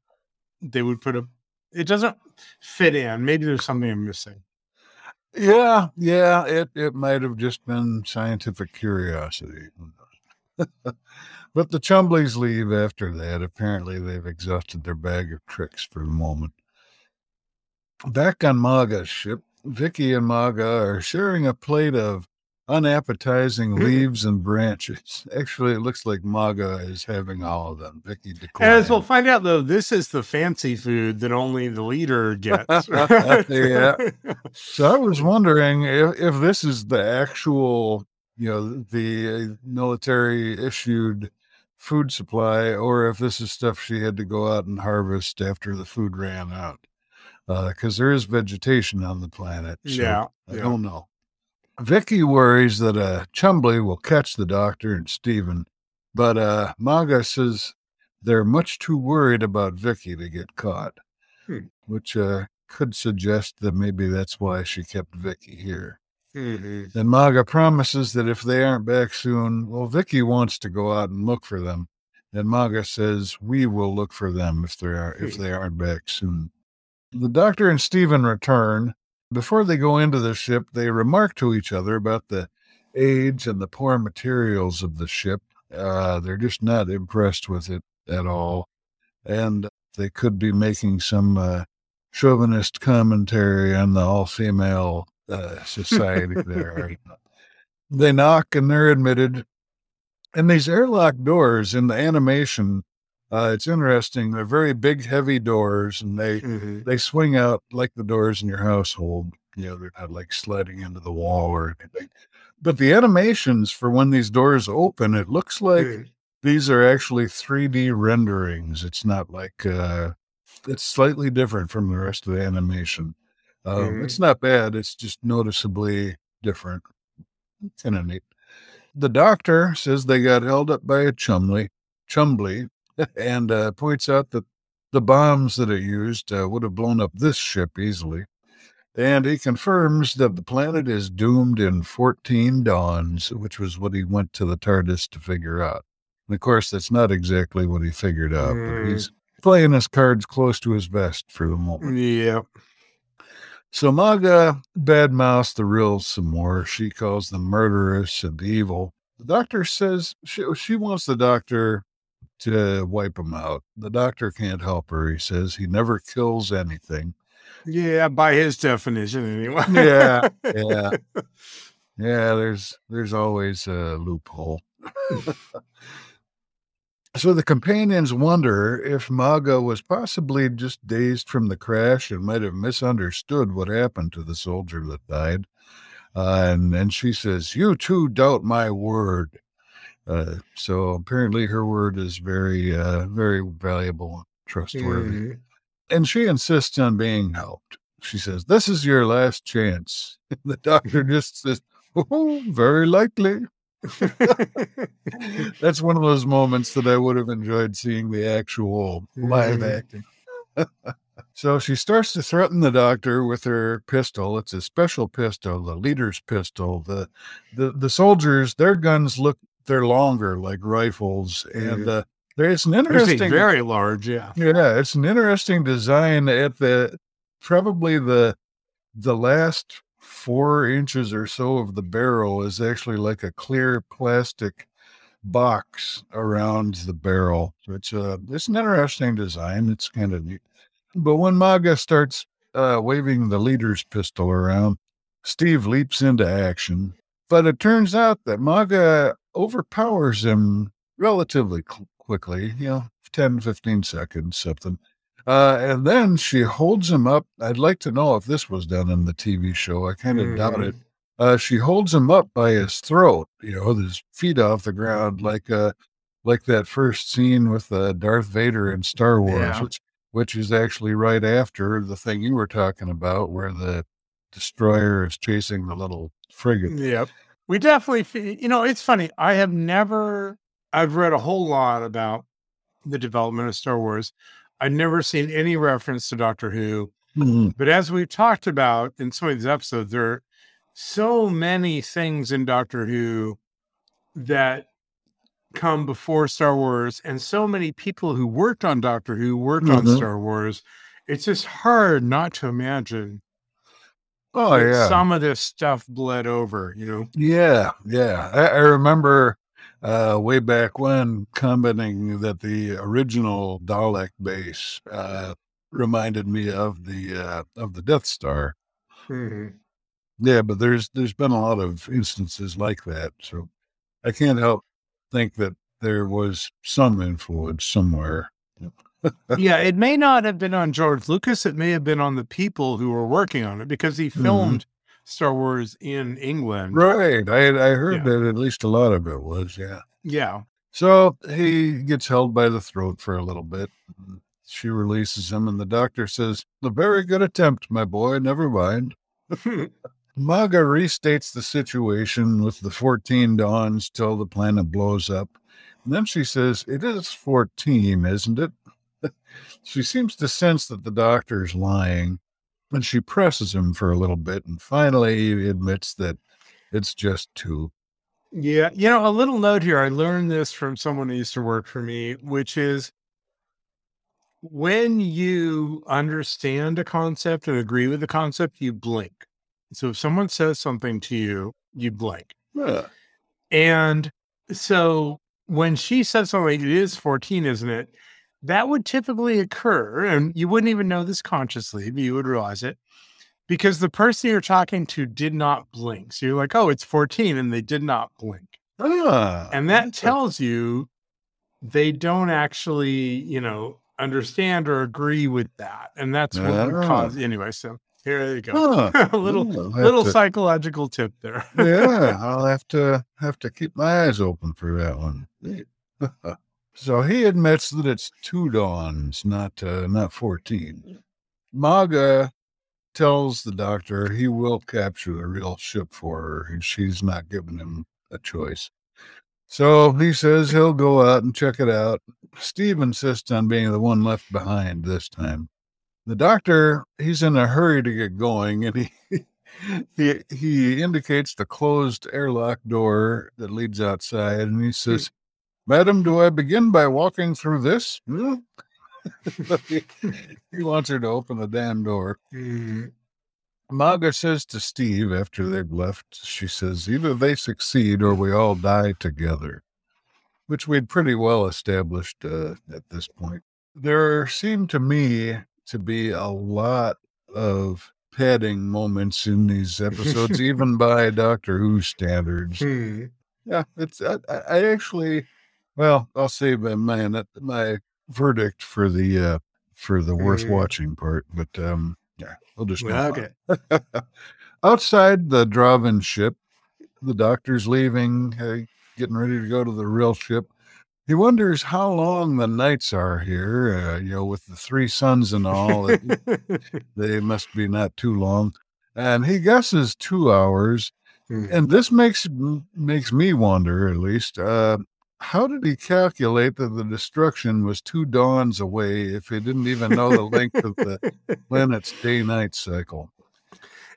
they would put a. It doesn't fit in. Maybe there's something I'm missing. Yeah, yeah, it it might have just been scientific curiosity. [LAUGHS] but the Chumblies leave after that. Apparently, they've exhausted their bag of tricks for the moment. Back on Maga's ship, Vicki and Maga are sharing a plate of unappetizing hmm. leaves and branches. [LAUGHS] Actually, it looks like Maga is having all of them. Vicki declines. As we'll find out, though, this is the fancy food that only the leader gets. [LAUGHS] yeah. [LAUGHS] So I was wondering if, if this is the actual, you know, the military issued food supply, or if this is stuff she had to go out and harvest after the food ran out. Because uh, there is vegetation on the planet. So yeah. I yeah. don't know. Vicki worries that uh, Chumbly will catch the doctor and Steven, but uh, Maga says they're much too worried about Vicki to get caught, hmm. which uh, could suggest that maybe that's why she kept Vicki here. Mm-hmm. Then Maga promises that if they aren't back soon, well, Vicki wants to go out and look for them. And Maga says we will look for them if they are if hmm. they aren't back soon. The doctor and Steven return, before they go into the ship, they remark to each other about the age and the poor materials of the ship. Uh, they're just not impressed with it at all. And they could be making some uh, chauvinist commentary on the all female uh, society [LAUGHS] there. they knock and they're admitted. And these airlock doors in the animation uh, it's interesting. They're very big, heavy doors, and they mm-hmm. they swing out like the doors in your household. You know, they're not like sliding into the wall or anything. But the animations for when these doors open, it looks like mm. these are actually 3D renderings. It's not like uh, it's slightly different from the rest of the animation. Um, mm. It's not bad. It's just noticeably different. Kind of neat. The doctor says they got held up by a chumley, chumbly, [LAUGHS] and uh, points out that the bombs that are used uh, would have blown up this ship easily. And he confirms that the planet is doomed in 14 dawns, which was what he went to the TARDIS to figure out. And of course, that's not exactly what he figured out, mm. but he's playing his cards close to his vest for the moment. Yeah. So Maga badmouths the Rills some more. She calls them murderous and evil. The doctor says she, she wants the doctor to wipe him out. The doctor can't help her. He says he never kills anything. Yeah, by his definition, anyway. yeah, yeah, [LAUGHS] yeah. There's there's always a loophole. [LAUGHS] so the companions wonder if Maga was possibly just dazed from the crash and might have misunderstood what happened to the soldier that died. Uh, and and she says, "You too doubt my word." Uh, so apparently her word is very, uh, very valuable and trustworthy. Mm-hmm. And she insists on being helped. She says, This is your last chance. [LAUGHS] the doctor [LAUGHS] just says, Oh, very likely. [LAUGHS] That's one of those moments that I would have enjoyed seeing the actual live mm-hmm. acting. so she starts to threaten the doctor with her pistol. It's a special pistol, the leader's pistol. The the the soldiers, their guns look they're longer like rifles and uh, there's an interesting very large yeah. Yeah it's an interesting design at the probably the the last four inches or so of the barrel is actually like a clear plastic box around the barrel it's uh it's an interesting design it's kind of neat. But when maga starts uh waving the leader's pistol around steve leaps into action. But it turns out that maga overpowers him relatively cl- quickly, you know, 10, 15 seconds, something. Uh, and then she holds him up. I'd like to know if this was done in the TV show. I kind of mm. doubt it. Mm-hmm. uh, she holds him up by his throat, you know, with his feet off the ground, like uh, like that first scene with uh, Darth Vader in Star Wars, Yeah. which which is actually right after the thing you were talking about, where the destroyer is chasing the little frigate. Yep. We definitely, you know, it's funny. I have never, I've read a whole lot about the development of Star Wars. I've never seen any reference to Doctor Who. Mhm. But as we've talked about in some of these episodes, there are so many things in Doctor Who that come before Star Wars, and so many people who worked on Doctor Who worked on Mhm. Star Wars. It's just hard not to imagine Oh yeah, some of this stuff bled over, you know? Yeah, yeah. I, I remember uh, way back when commenting that the original Dalek base uh, reminded me of the uh, of the Death Star. Yeah, but there's there's been a lot of instances like that, so I can't help think that there was some influence somewhere. Yeah, it may not have been on George Lucas. It may have been on the people who were working on it because he mm-hmm. filmed Star Wars in England. Right. I I heard Yeah. that at least a lot of it was, yeah. Yeah. So he gets held by the throat for a little bit. She releases him, and the doctor says, A very good attempt, my boy. Never mind. [LAUGHS] Maga restates the situation with the 14 dawns till the planet blows up. And then she says, It is 14, isn't it? She seems to sense that the doctor's lying, and she presses him for a little bit, and finally he admits that it's just two. Yeah. You know, a little note here. I learned this from someone who used to work for me, which is when you understand a concept and agree with the concept, you blink. So if someone says something to you, you blink. And so when she said something, it is 14, isn't it? That would typically occur, and you wouldn't even know this consciously, but you would realize it because the person you're talking to did not blink. So you're like, oh, it's 14, and they did not blink. Ah, And that tells you they don't actually, you know, understand or agree with that. And that's what Ah. cause, anyway. So here you go. Huh. [LAUGHS] a little, Yeah, little to- psychological tip there. yeah, [LAUGHS] I'll have to have to keep my eyes open for that one. [LAUGHS] so he admits that it's two dawns, not uh, not fourteen. Maga tells the doctor he will capture the Rill ship for her, and she's not giving him a choice. So he says he'll go out and check it out. Steve insists on being the one left behind this time. The doctor, he's in a hurry to get going, and he [LAUGHS] he he indicates the closed airlock door that leads outside, and he says, "Madam, do I begin by walking through this?" he, [LAUGHS] he wants her to open the damn door. Maga says to Steve after they've left, she says, either they succeed or we all die together, which we'd pretty well established uh, at this point. There seemed to me to be a lot of padding moments in these episodes, [LAUGHS] even by Doctor Who standards. Hmm. Yeah, it's I I actually, well, I'll say my my my verdict for the uh for the worth Mm. watching part, but um, yeah, we'll just Well, okay. [LAUGHS] Outside the Drahvin ship, the doctor's leaving, uh, getting ready to go to the Rill ship. He wonders how long the nights are here. Uh, you know, with the three suns and all, it, [LAUGHS] they must be not too long. And he guesses two hours. Hmm. And this makes makes me wonder, at least, uh, how did he calculate that the destruction was two dawns away if he didn't even know the length of the [LAUGHS] planet's day-night cycle?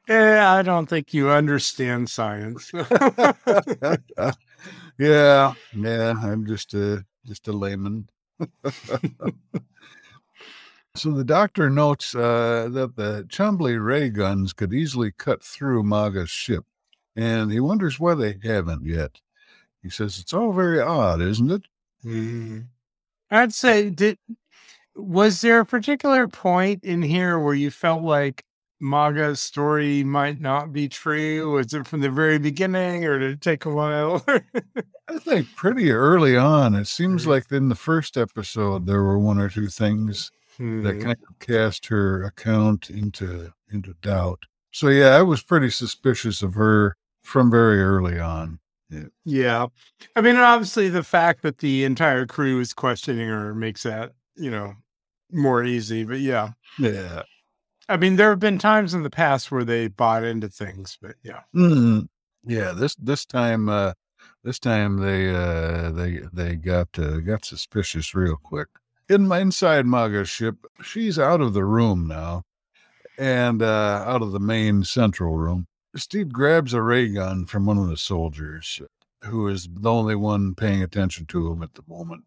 Eh, I don't think you understand science. [LAUGHS] [LAUGHS] yeah, yeah, I'm just a just a layman. so the doctor notes uh, that the Chumbly ray guns could easily cut through Maga's ship, and he wonders why they haven't yet. He says it's all very odd, isn't it? Hmm. I'd say did was there a particular point in here where you felt like Maga's story might not be true? Was it from the very beginning or did it take a while? [LAUGHS] I think pretty early on. It seems like in the first episode there were one or two things that Hmm. kind of cast her account into into doubt. So yeah, I was pretty suspicious of her from very early on. Yeah. I mean, obviously, the fact that the entire crew is questioning her makes that, you know, more easy. But yeah. Yeah. I mean, there have been times in the past where they bought into things, but yeah. Mm, yeah. This this time, uh, this time they uh, they they got uh, got suspicious real quick. In my inside Maga's ship, she's out of the room now, and uh, out of the main central room. Steve grabs a ray gun from one of the soldiers, who is the only one paying attention to him at the moment,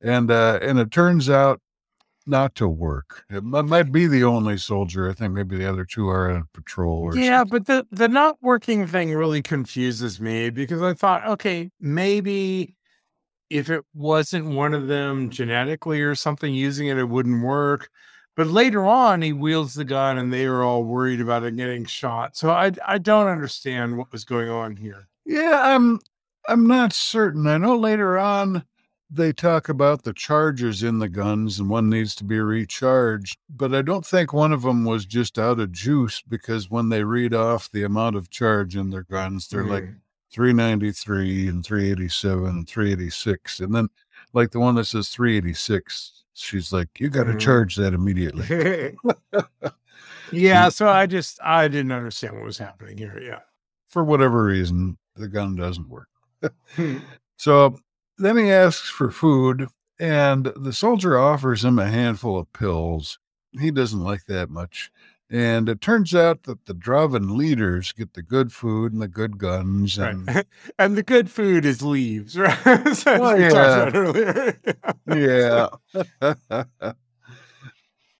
and uh, and it turns out not to work. It might be the only soldier. I think maybe the other two are on patrol. Or yeah, something. but the the not working thing really confuses me because I thought, okay, maybe if it wasn't one of them genetically or something using it, it wouldn't work. But later on, he wields the gun, and they are all worried about it getting shot. So I I don't understand what was going on here. Yeah, I'm I'm not certain. I know later on they talk about the charges in the guns and one needs to be recharged, but I don't think one of them was just out of juice because when they read off the amount of charge in their guns, they're like Mm. 393 and 387 and 386. And then, like the one that says 386, she's like, You got to Mhm. charge that immediately. [LAUGHS] yeah, so I just I didn't understand what was happening here. Yeah. For whatever reason, the gun doesn't work. [LAUGHS] So then he asks for food, and the soldier offers him a handful of pills. He doesn't like that much. And it turns out that the Drahvin leaders get the good food and the good guns. And Right. [LAUGHS] and the good food is leaves, [LAUGHS] right? so Oh, we yeah. about earlier. [LAUGHS] yeah.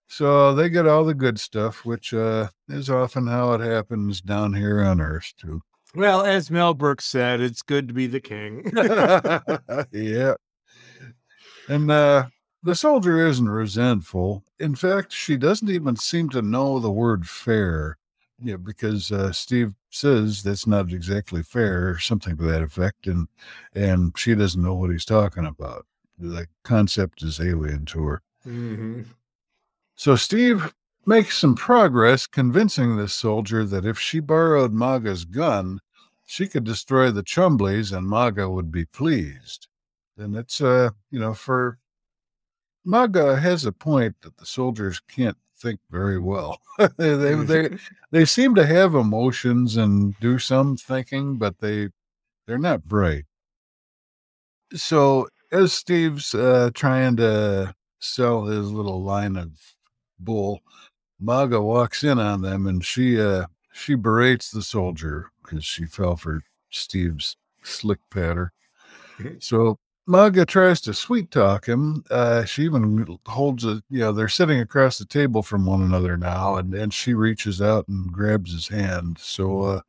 so they get all the good stuff, which uh, is often how it happens down here on Earth, too. well, as Mel Brooks said, it's good to be the king. yeah. And uh, the soldier isn't resentful. In fact, she doesn't even seem to know the word fair. Yeah, because uh, Steve says that's not exactly fair, or something to that effect, and and she doesn't know what he's talking about. The concept is alien to her. Mhm. So Steve makes some progress convincing this soldier that if she borrowed Maga's gun, she could destroy the Chumblies and Maga would be pleased. And it's uh, you know, for Maga has a point that the soldiers can't think very well. [LAUGHS] they, they they they seem to have emotions and do some thinking, but they they're not bright. So as Steve's uh, trying to sell his little line of bull, Maga walks in on them and she uh she berates the soldier because she fell for Steve's slick patter. So Maga tries to sweet talk him. Uh, she even holds a, you know, they're sitting across the table from one another now, and, and she reaches out and grabs his hand. So uh,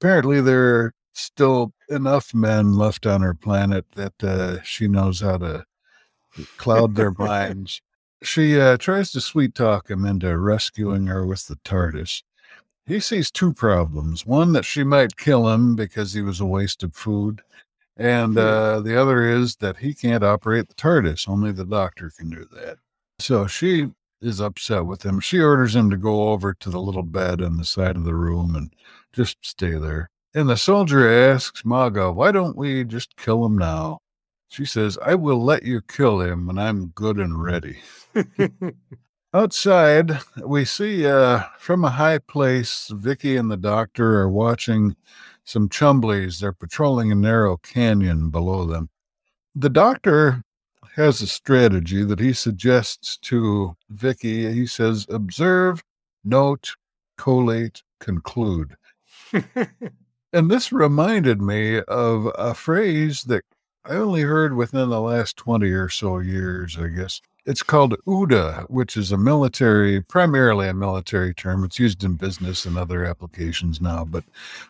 apparently, there are still enough men left on her planet that uh, she knows how to cloud their [LAUGHS] minds. She uh, tries to sweet talk him into rescuing her with the TARDIS. He sees two problems one, that she might kill him because he was a waste of food. And uh, the other is that he can't operate the TARDIS. Only the doctor can do that. So she is upset with him. She orders him to go over to the little bed on the side of the room and just stay there. And the soldier asks Maga, why don't we just kill him now? She says, I will let you kill him when I'm good and ready. [LAUGHS] Outside, we see uh, from a high place, Vicki and the doctor are watching some Chumblies. They're patrolling a narrow canyon below them. The doctor has a strategy that he suggests to Vicki. He says, observe, note, collate, conclude. [LAUGHS] And this reminded me of a phrase that I only heard within the last 20 or so years, I guess. It's called OODA, which is a military, primarily a military term. It's used in business and other applications now, but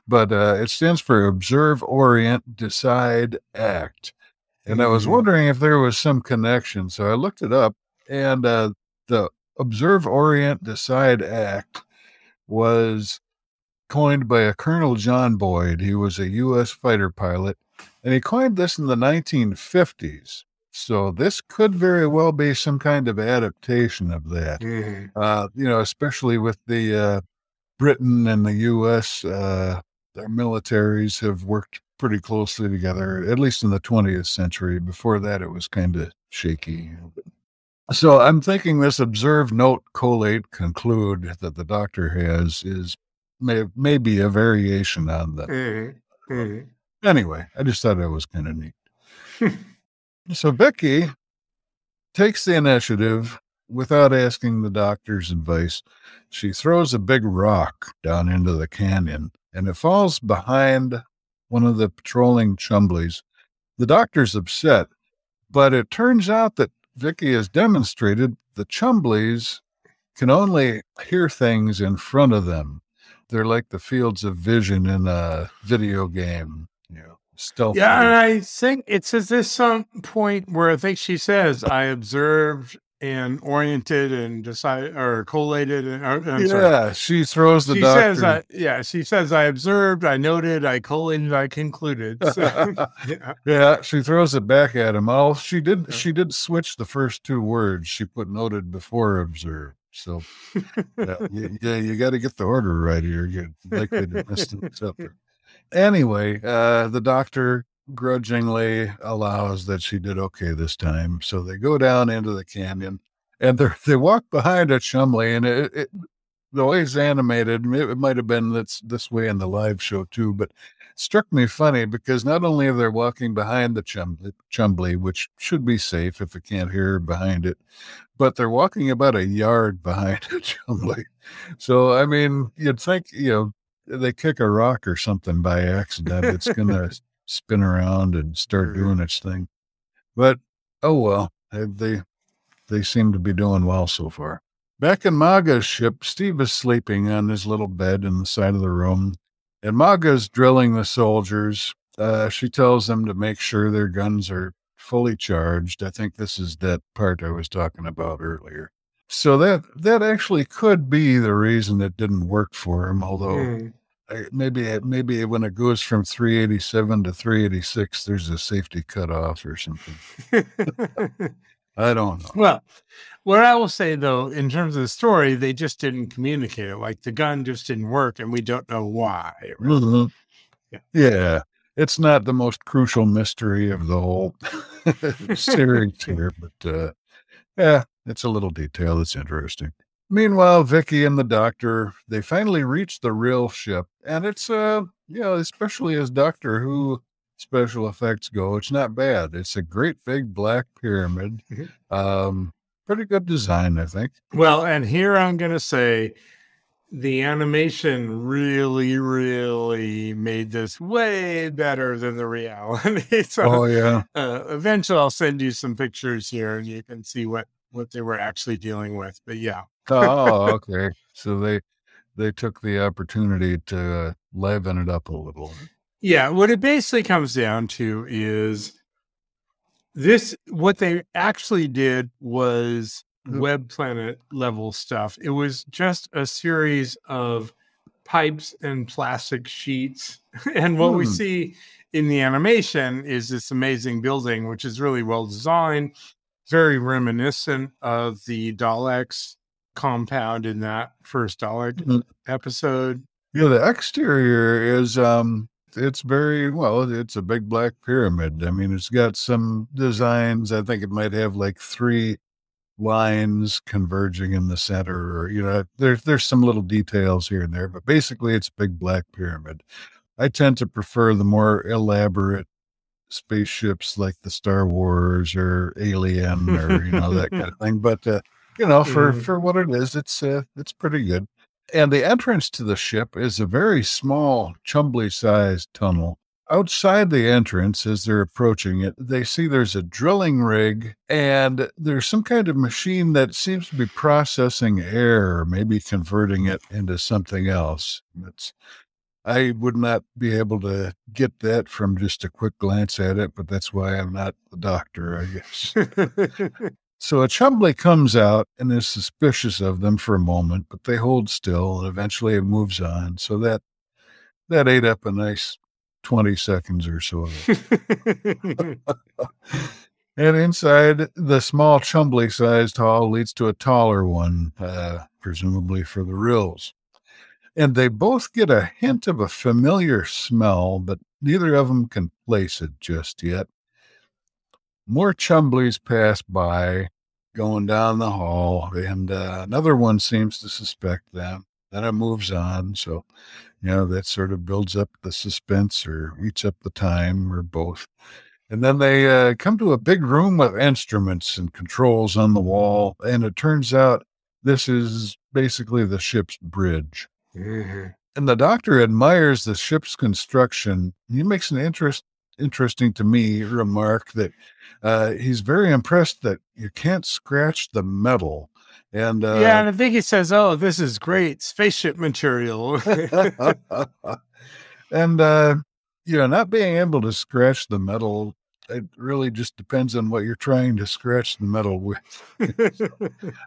but uh, it stands for Observe, Orient, Decide, Act. And I was Mhm. wondering if there was some connection, so I looked it up, and uh, the Observe, Orient, Decide, Act was coined by a Colonel John Boyd. He was a U.S. fighter pilot, and he coined this in the 1950s. So this could very well be some kind of adaptation of that. Mhm. Uh, you know, especially with the uh, Britain and the U.S. Uh, our militaries have worked pretty closely together, at least in the 20th century. Before that, it was kind of shaky. So I'm thinking this observe, note, collate, conclude that the doctor has is may, maybe a variation on that. Mhm, mhm. Anyway, I just thought it was kind of neat. [LAUGHS] so Vicki takes the initiative without asking the doctor's advice. She throws a big rock down into the canyon and it falls behind one of the patrolling Chumblies. The doctor's upset, but it turns out that Vicki has demonstrated the Chumblies can only hear things in front of them. They're like the fields of vision in a video game, you know, stealth. Yeah, and I think it's at this some point where I think she says, "I observed and oriented and decided or collated." And or, I'm sorry. yeah, she throws the she says, I, "Yeah." She says, "I observed, I noted, I collated, I concluded." [LAUGHS] So, [LAUGHS] yeah. Yeah, she throws it back at him. Oh, she did. Yeah. She did switch the first two words. She put noted before observed. So, [LAUGHS] yeah, you, yeah, you got to get the order right here. You're likely to miss something. Anyway, uh, the doctor grudgingly allows that she did okay this time. So they go down into the canyon, and they they walk behind a Chumbly, and it, it the way it's animated, it, it might have been that's this way in the live show too, but struck me funny because not only are they walking behind the Chumbly, Chumbly, which should be safe if it can't hear behind it, but they're walking about a yard behind [LAUGHS] a Chumbly. So, I mean, you'd think, you know, they kick a rock or something by accident, it's going to spin around and start doing its thing. But, oh well, they, they, they seem to be doing well so far. Back in Maga's ship, Steve is sleeping on his little bed in the side of the room and Maga's drilling the soldiers. Uh, she tells them to make sure their guns are fully charged. I think this is that part I was talking about earlier. So that that actually could be the reason it didn't work for him. Although Mm. I, maybe maybe when it goes from 387 to 386, there's a safety cutoff or something. [LAUGHS] I don't know. well, what I will say though, in terms of the story, they just didn't communicate it. Like the gun just didn't work, and we don't know why. right? Mhm. Yeah. Yeah. It's not the most crucial mystery of the whole [LAUGHS] series [LAUGHS] here, but uh, yeah, it's a little detail that's interesting. Meanwhile, Vicki and the doctor, they finally reach the Rill ship, and it's uh you know, especially as Doctor Who special effects go, it's not bad. It's a great big black pyramid. Mhm. Um pretty good design, I think. Well, and here I'm going to say the animation really, really made this way better than the reality. [LAUGHS] so Oh yeah. uh, eventually I'll send you some pictures here and you can see what, what they were actually dealing with. But yeah. Oh, [LAUGHS] okay. So they they took the opportunity to uh, liven it up a little. Yeah, what it basically comes down to is this what they actually did was Mhm. web planet level stuff. It was just a series of pipes and plastic sheets. [LAUGHS] And what we Hmm. see in the animation is this amazing building, which is really well designed, very reminiscent of the Daleks compound in that first Dalek Mhm. episode. Yeah, the exterior is um it's very well, it's a big black pyramid. I mean, it's got some designs. I think it might have like three lines converging in the center or you know, there's there's some little details here and there, but basically it's a big black pyramid. I tend to prefer the more elaborate spaceships like the Star Wars or Alien or you know that kind of [LAUGHS] thing. But uh, you know, for Mhm. for what it is, it's uh, it's pretty good. And the entrance to the ship is a very small, chumbly sized tunnel. Outside the entrance, as they're approaching it, they see there's a drilling rig and there's some kind of machine that seems to be processing air, maybe converting it into something else. It's, I would not be able to get that from just a quick glance at it, but that's why I'm not the doctor, I guess. [LAUGHS] So a Chumbly comes out and is suspicious of them for a moment, but they hold still and eventually it moves on. So that that ate up a nice 20 seconds or so of it. [LAUGHS] And inside the small Chumbly sized hall leads to a taller one, uh, presumably for the Rills. And they both get a hint of a familiar smell, but neither of them can place it just yet. More Chumblies pass by, going down the hall, and uh, another one seems to suspect them. Then it moves on. So, you know, that sort of builds up the suspense or eats up the time or both. And then they uh, come to a big room with instruments and controls on the wall. And it turns out this is basically the ship's bridge. Mhm. And the doctor admires the ship's construction. He makes an interest, interesting to me remark that uh, he's very impressed that you can't scratch the metal. And uh, yeah, and I think he says, "Oh, this is great spaceship material." [LAUGHS] [LAUGHS] and uh, you know, not being able to scratch the metal, it really just depends on what you're trying to scratch the metal with. [LAUGHS]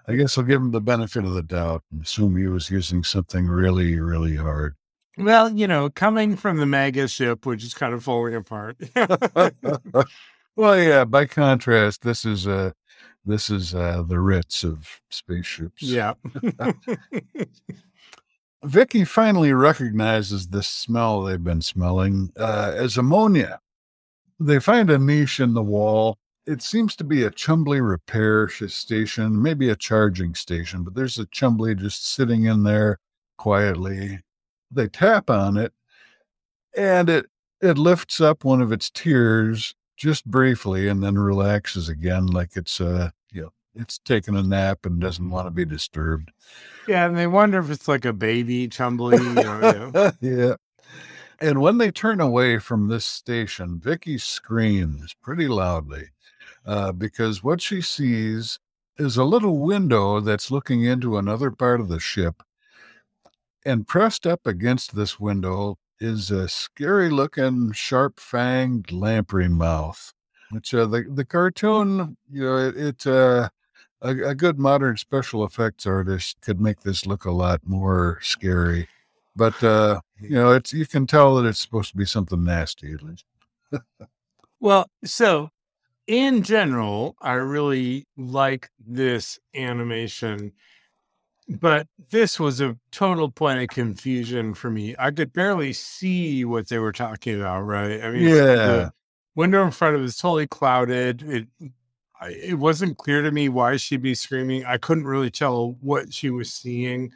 I guess I'll give him the benefit of the doubt and assume he was using something really, really hard. well, you know, coming from the Maga ship, which is kind of falling apart. [LAUGHS] well, yeah. By contrast, this is uh, this is uh, the Ritz of spaceships. yeah. [LAUGHS] Vicki finally recognizes the smell they've been smelling uh, as ammonia. They find a niche in the wall. It seems to be a Chumbly repair station, maybe a charging station, but there's a Chumbly just sitting in there quietly. They tap on it, and it it lifts up one of its tiers just briefly, and then relaxes again, like it's uh, you know, it's taking a nap and doesn't want to be disturbed. yeah, and they wonder if it's like a baby Chumbly. You know, [LAUGHS] yeah. yeah. And when they turn away from this station, Vicki screams pretty loudly uh, because what she sees is a little window that's looking into another part of the ship. And pressed up against this window is a scary looking, sharp fanged lamprey mouth. Which uh, the, the cartoon, you know, it, it uh, a, a good modern special effects artist could make this look a lot more scary. But uh, you know, it's you can tell that it's supposed to be something nasty at least. Well, so in general, I really like this animation, but this was a total point of confusion for me. I could barely see what they were talking about, right? I mean, Yeah. the window in front of it was totally clouded. It it wasn't clear to me why she'd be screaming. I couldn't really tell what she was seeing.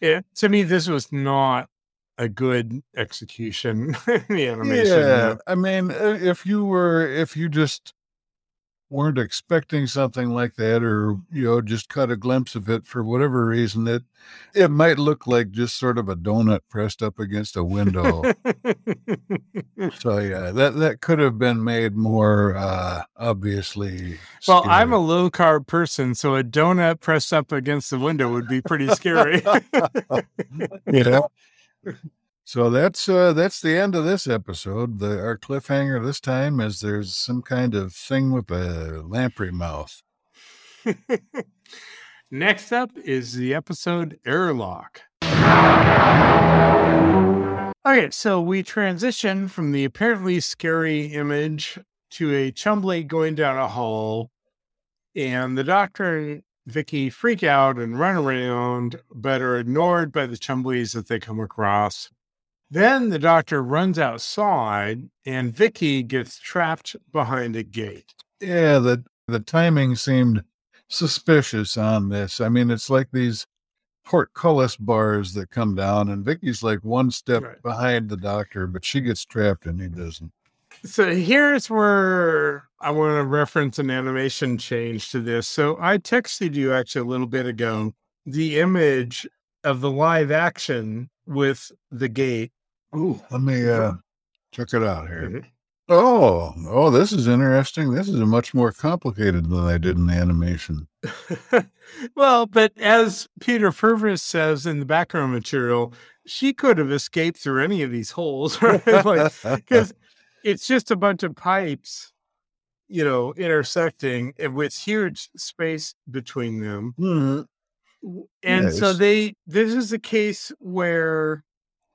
It, to me, this was not a good execution [LAUGHS] the animation. Yeah. I mean, if you were, if you just weren't expecting something like that, or you know, just caught a glimpse of it for whatever reason, it it might look like just sort of a donut pressed up against a window. so yeah, that that could have been made more uh obviously. Well, I'm a low carb person, so a donut pressed up against the window would be pretty scary. [LAUGHS] yeah. [LAUGHS] So that's uh that's the end of this episode. The our cliffhanger this time is there's some kind of thing with a lamprey mouth. [LAUGHS] Next up is the episode Airlock. Okay, so we transition from the apparently scary image to a Chumbly going down a hole, and the doctor and Vicki freak out and run around, but are ignored by the Chumblies that they come across. Then the doctor runs outside, and Vicki gets trapped behind a gate. Yeah, the the timing seemed suspicious on this. I mean, it's like these portcullis bars that come down, and Vicki's like one step Right. behind the doctor, but she gets trapped and he doesn't. So here's where I want to reference an animation change to this. So I texted you actually a little bit ago the image of the live action with the gate. Ooh, let me uh check it out here. Mhm. Oh, oh, this is interesting. This is a much more complicated than I did in the animation. [LAUGHS] well, but as Peter Purves says in the background material, she could have escaped through any of these holes, [LAUGHS] right? like, [LAUGHS] because it's just a bunch of pipes, you know, intersecting and with huge space between them. Mhm. And so they this is a case where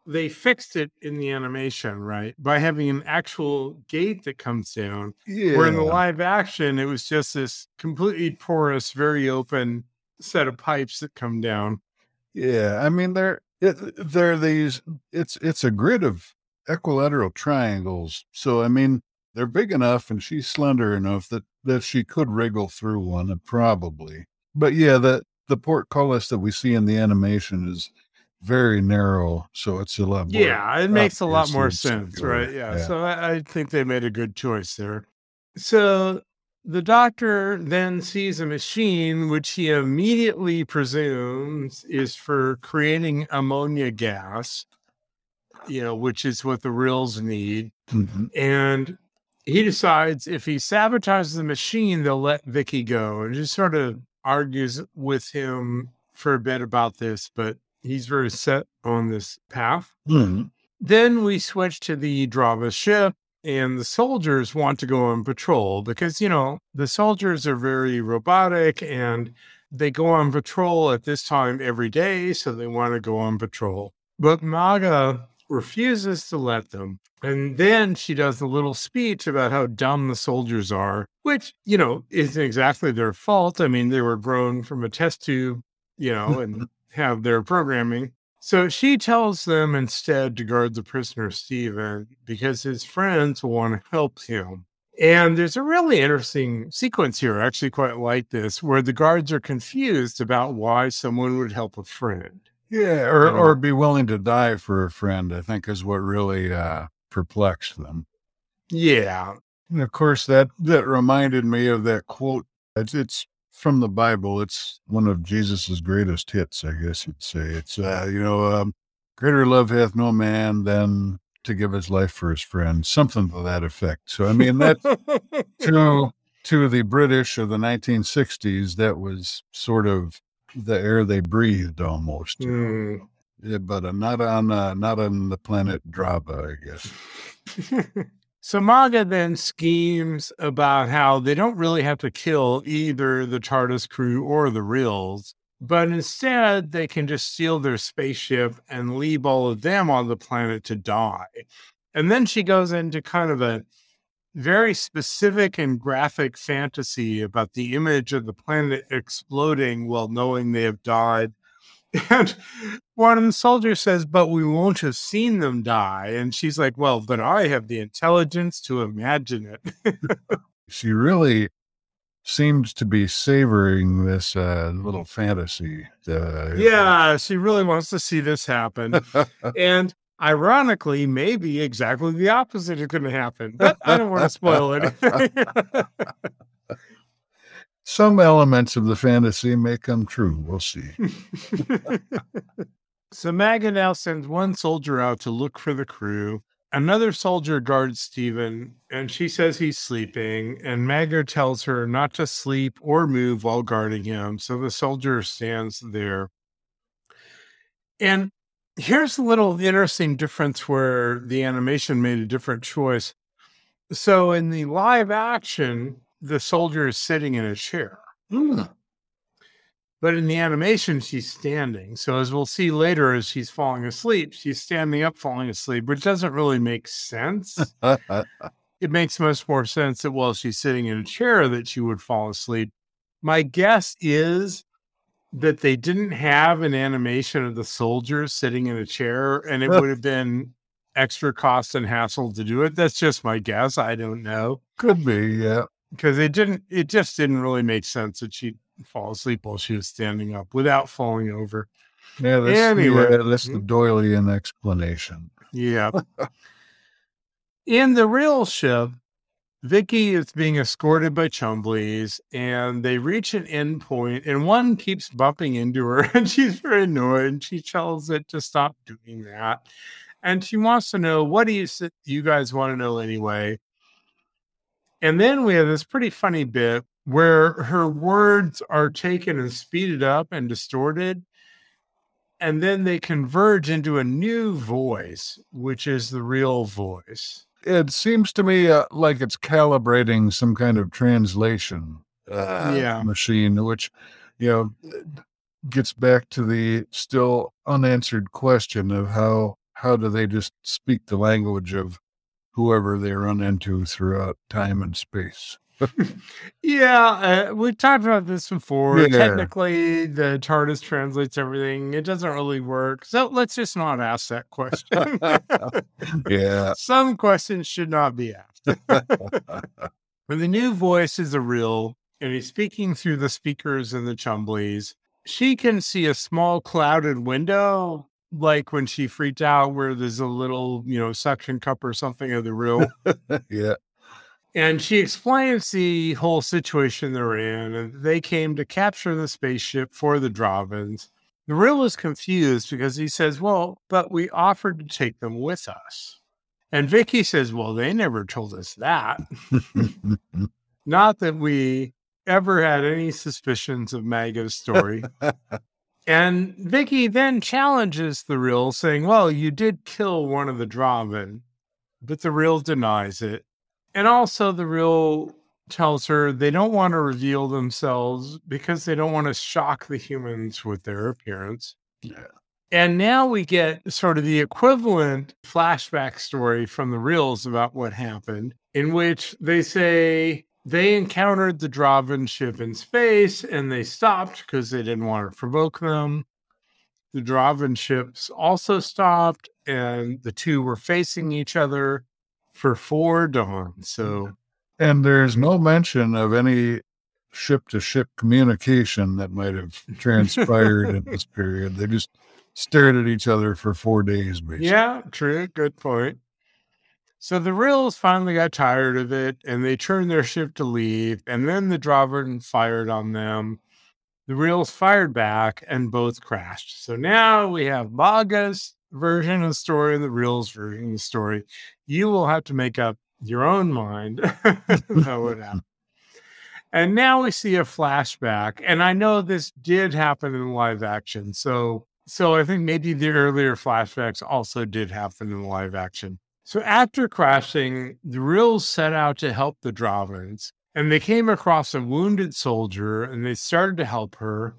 they fixed it in the animation, right? By having an actual gate that comes down. Yeah. Where in the live action, it was just this completely porous, very open set of pipes that come down. Yeah, I mean they're it, there are these. It's it's a grid of equilateral triangles. So I mean, they're big enough, and she's slender enough that that she could wriggle through one, probably. But yeah, the the portcullis that we see in the animation is very narrow, so it's a lot. More Yeah, it makes a lot more sense, right? Yeah. So I, I think they made a good choice there. So the doctor then sees a machine which he immediately presumes is for creating ammonia gas, you know, which is what the rills need. Mhm. And he decides if he sabotages the machine, they'll let Vicki go and just sort of argues with him for a bit about this, but he's very set on this path. Mhm. Then we switch to the Drahva ship, and the soldiers want to go on patrol because, you know, the soldiers are very robotic and they go on patrol at this time every day. So they want to go on patrol. But Maga refuses to let them. And then she does a little speech about how dumb the soldiers are, which, you know, isn't exactly their fault. I mean, they were grown from a test tube, you know, and [LAUGHS] have their programming. So she tells them instead to guard the prisoner Steven because his friends want to help him. And there's a really interesting sequence here, actually quite like this, where the guards are confused about why someone would help a friend. Yeah, or or be willing to die for a friend. I think is what really uh, perplexed them. Yeah. And of course, that that reminded me of that quote. It's, it's from the Bible. It's one of Jesus's greatest hits, I guess you'd say. It's uh, you know, um, greater love hath no man than to give his life for his friend, something to that effect. So I mean, that to to the British of the 1960s, that was sort of the air they breathed almost. Hmm. Yeah, but uh, not on uh, not on the planet Drahva, I guess. [LAUGHS] so Maga then schemes about how they don't really have to kill either the TARDIS crew or the Rills, but instead they can just steal their spaceship and leave all of them on the planet to die. And then she goes into kind of a very specific and graphic fantasy about the image of the planet exploding while knowing they have died. [LAUGHS] And one of the soldiers says, But we won't have seen them die. And she's like, Well, but I have the intelligence to imagine it. [LAUGHS] She really seems to be savoring this uh, little fantasy. Uh, yeah, she really wants to see this happen. [LAUGHS] and ironically, maybe exactly the opposite is going to happen. But I don't want to spoil anything. [LAUGHS] Some elements of the fantasy may come true. We'll see. So Maga now sends one soldier out to look for the crew. Another soldier guards Steven, and she says he's sleeping. And Maga tells her not to sleep or move while guarding him. So the soldier stands there. And here's a little interesting difference where the animation made a different choice. So in the live action, the soldier is sitting in a chair. Hmm. But in the animation, she's standing. So as we'll see later, as she's falling asleep, she's standing up, falling asleep, which doesn't really make sense. [LAUGHS] it makes much more sense that while she's sitting in a chair, that she would fall asleep. My guess is that they didn't have an animation of the soldier sitting in a chair, and it would have [LAUGHS] been extra cost and hassle to do it. That's just my guess. I don't know Could be, yeah. because it didn't. It just didn't really make sense that she'd fall asleep while she was standing up without falling over. Yeah, that's, Anyway. uh, that's the Doylean explanation. Yeah. [LAUGHS] In the Rill ship, Vicki is being escorted by Chumblies, and they reach an end point, and one keeps bumping into her, [LAUGHS] and she's very annoyed. And she tells it to stop doing that, and she wants to know what do you you guys want to know anyway. And then we have this pretty funny bit where her words are taken and speeded up and distorted, and then they converge into a new voice, which is the Rill voice. It seems to me uh, like it's calibrating some kind of translation uh, Yeah. machine, which, you know, gets back to the still unanswered question of how how do they just speak the language of whoever they run into throughout time and space. Yeah, uh, we talked about this before. Yeah. Technically, the TARDIS translates everything. It doesn't really work. So let's just not ask that question. [LAUGHS] yeah. Some questions should not be asked. When the new voice is a Rill and he's speaking through the speakers in the Chumblies, she can see a small clouded window, like when she freaked out, where there's a little, you know, suction cup or something of the Rill. [LAUGHS] yeah. And she explains the whole situation they're in, and they came to capture the spaceship for the Drahvins. The Rill is confused because he says, Well, but we offered to take them with us. And Vicki says, Well, they never told us that. [LAUGHS] Not that we ever had any suspicions of Maga's story. and Vicki then challenges the Rill, saying, Well, you did kill one of the Drahvin, but the Rill denies it. And also, the Rill tells her they don't want to reveal themselves because they don't want to shock the humans with their appearance. Yeah. And now we get sort of the equivalent flashback story from the Rills about what happened, in which they say they encountered the Drahvin ship in space and they stopped because they didn't want to provoke them. The Drahvin ships also stopped and the two were facing each other for four dawns. So mm-hmm. And there's no mention of any ship to ship communication that might have transpired in this [LAUGHS] period. They just stared at each other for four days, basically. Yeah, true. Good point. So the Rills finally got tired of it and they turned their ship to leave. And then the Drahvin fired on them. The Rills fired back and both crashed. So now we have Maga's version of the story and the Rills version of the story. You will have to make up your own mind [LAUGHS] about what happened. [LAUGHS] And now we see a flashback. And I know this did happen in live action. So so I think maybe the earlier flashbacks also did happen in live action. So after crashing, the Rills set out to help the Drahvins, and they came across a wounded soldier and they started to help her.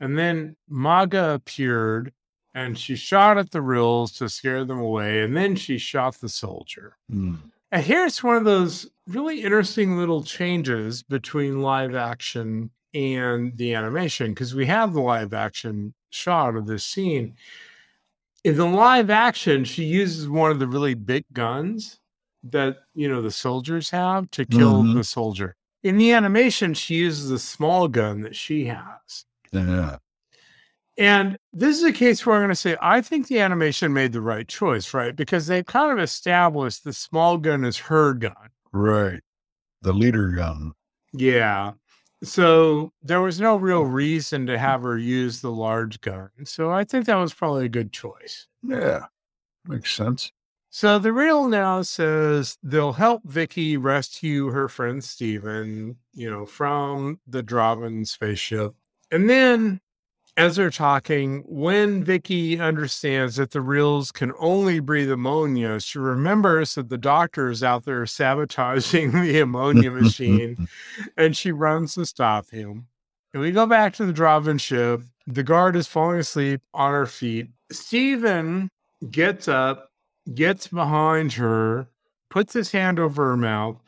And then Maga appeared and she shot at the Rills to scare them away, and then she shot the soldier. Hmm. And here's one of those really interesting little changes between live action and the animation because we have the live action shot of this scene. In the live action, she uses one of the really big guns that you know the soldiers have to kill Mhm. the soldier. In the animation, she uses a small gun that she has. Yeah. And this is a case where I'm going to say I think the animation made the right choice, right? Because they've kind of established the small gun is her gun. Right. The leader gun. Yeah. So there was no real reason to have her use the large gun. So I think that was probably a good choice. Yeah. Makes sense. So the real now says they'll help Vicki rescue her friend Steven, you know, from the Drahvin spaceship. And then as they're talking, when Vicki understands that the Rills can only breathe ammonia, she remembers that the doctor is out there sabotaging [LAUGHS] the ammonia machine and she runs to stop him. And we go back to the Drahvin ship. The guard is falling asleep on her feet. Steven gets up, gets behind her, puts his hand over her mouth.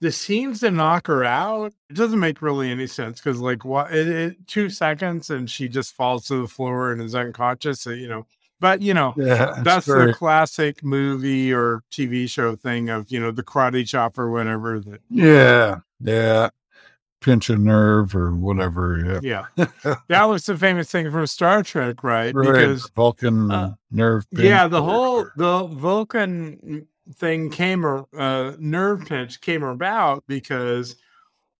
This scenes to knock her out. It doesn't make really any sense because, like, what? It, it, two seconds and she just falls to the floor and is unconscious. So, you know, but you know, Yeah. that's very- the classic movie or TV show thing of you know the karate chop or whatever. That yeah. Yeah. Pinch a nerve or whatever. Yeah. yeah, that [LAUGHS] was the famous thing from Star Trek, right? Right. Because Vulcan uh, nerve. yeah, the or- whole the Vulcan thing came or uh, nerve pinch came about because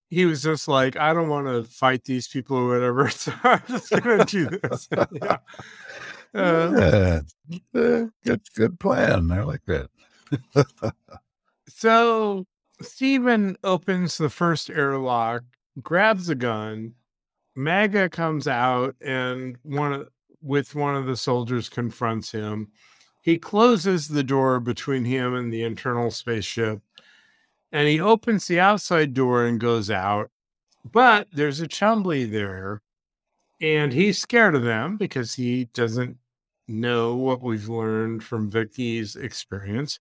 he was just like, I don't want to fight these people or whatever, [LAUGHS] so I'm just gonna do this. [LAUGHS] yeah. Uh, yeah. Uh, good, good plan. I like that. So Steven opens the first airlock, grabs a gun. Maga comes out and one of, with one of the soldiers confronts him. He closes the door between him and the internal spaceship, and he opens the outside door and goes out. But there's a Chumbly there, and he's scared of them because he doesn't know what we've learned from Vicki's experience.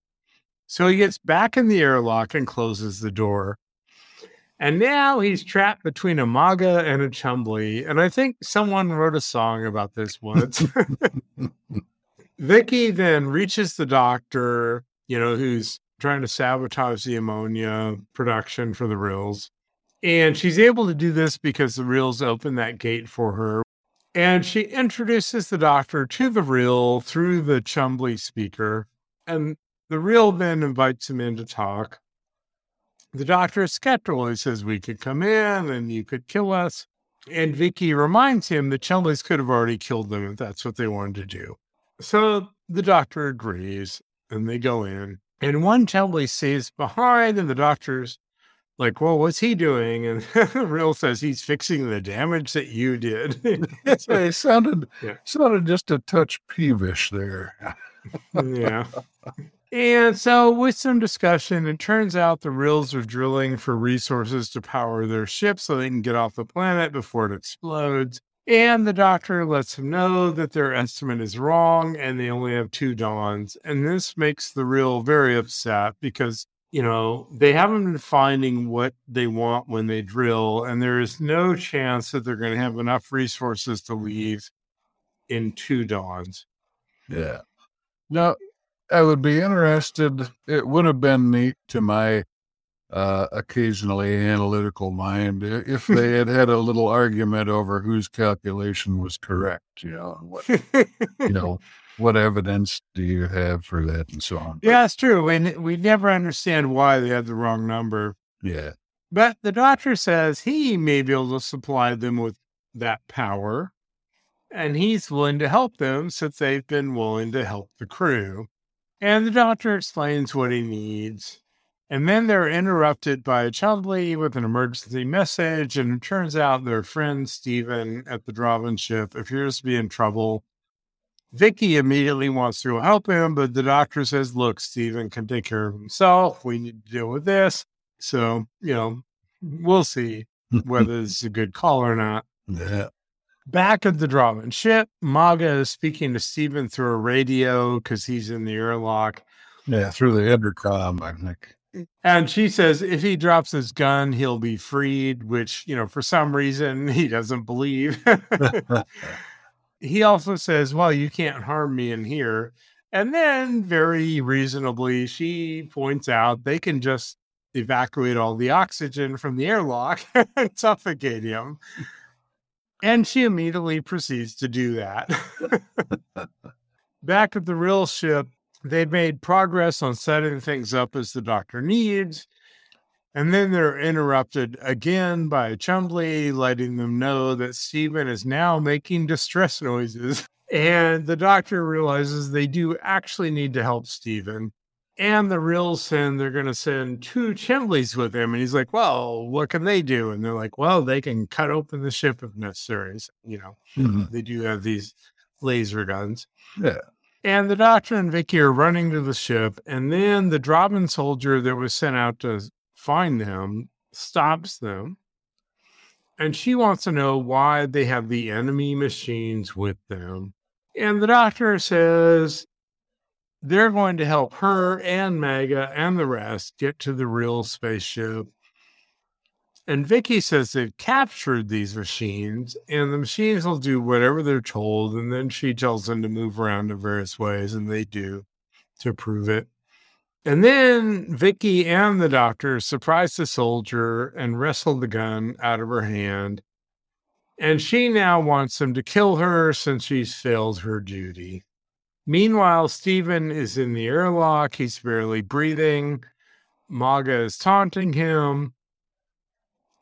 So he gets back in the airlock and closes the door. And now he's trapped between a Maga and a Chumbly. And I think someone wrote a song about this once. [LAUGHS] [LAUGHS] Vicki then reaches the doctor, you know, who's trying to sabotage the ammonia production for the Rills. And she's able to do this because the Rills open that gate for her. And she introduces the doctor to the Rill through the Chumbly speaker. And the Rill then invites him in to talk. The doctor is skeptical. He says, We could come in and you could kill us. And Vicki reminds him that Chumblies could have already killed them if that's what they wanted to do. So the doctor agrees and they go in. And one Chumbly stays behind, and the doctor's like, Well, what's he doing? And [LAUGHS] Rill says, He's fixing the damage that you did. [LAUGHS] it sounded [LAUGHS] Yeah. sounded just a touch peevish there. yeah. And so, with some discussion, it turns out the Rills are drilling for resources to power their ship so they can get off the planet before it explodes. And the doctor lets them know that their estimate is wrong and they only have two dawns. And this makes the Rill very upset because, you know, they haven't been finding what they want when they drill. And there is no chance that they're going to have enough resources to leave in two dawns. Yeah. Now, I would be interested. It would have been neat to my uh, occasionally analytical mind if they had had a little argument over whose calculation was correct. You know, what you know, [LAUGHS] what evidence do you have for that, and so on. Yeah, it's true. N- we never understand why they had the wrong number. Yeah. But the doctor says he may be able to supply them with that power. And he's willing to help them since they've been willing to help the crew. And the doctor explains what he needs. And then they're interrupted by a Chumbly with an emergency message. And it turns out their friend Steven at the Drahvin ship appears to be in trouble. Vicki immediately wants to help him, but the doctor says, Look, Steven can take care of himself. We need to deal with this. So, you know, we'll see [LAUGHS] whether this is a good call or not. Yeah. Back at the Drahvin ship, Maga is speaking to Steven through a radio because he's in the airlock. Yeah. Through the intercom, I think. And she says if he drops his gun, he'll be freed, which, you know, for some reason [LAUGHS] he doesn't believe. he also says, Well, you can't harm me in here. And then, very reasonably, she points out they can just evacuate all the oxygen from the airlock [LAUGHS] and suffocate him. And she immediately proceeds to do that. [LAUGHS] Back at the Rill ship, they've made progress on setting things up as the doctor needs. And then they're interrupted again by Chumbly, letting them know that Steven is now making distress [LAUGHS] noises. And the doctor realizes they do actually need to help Steven. And the Rill send, they're going to send two Chumblies with him. And he's like, well, what can they do? And they're like, well, they can cut open the ship if necessary. You know, Mhm. they do have these laser guns. Yeah. And the doctor and Vicki are running to the ship, and then the Drahvin soldier that was sent out to find them stops them. And she wants to know why they have the enemy machines with them. And the doctor says they're going to help her and Maga and the rest get to the Rill spaceship. And Vicki says they've captured these machines, and the machines will do whatever they're told. And then she tells them to move around in various ways, and they do to prove it. And then Vicki and the doctor surprise the soldier and wrestle the gun out of her hand. And she now wants them to kill her since she's failed her duty. Meanwhile, Steven is in the airlock. He's barely breathing. Maga is taunting him.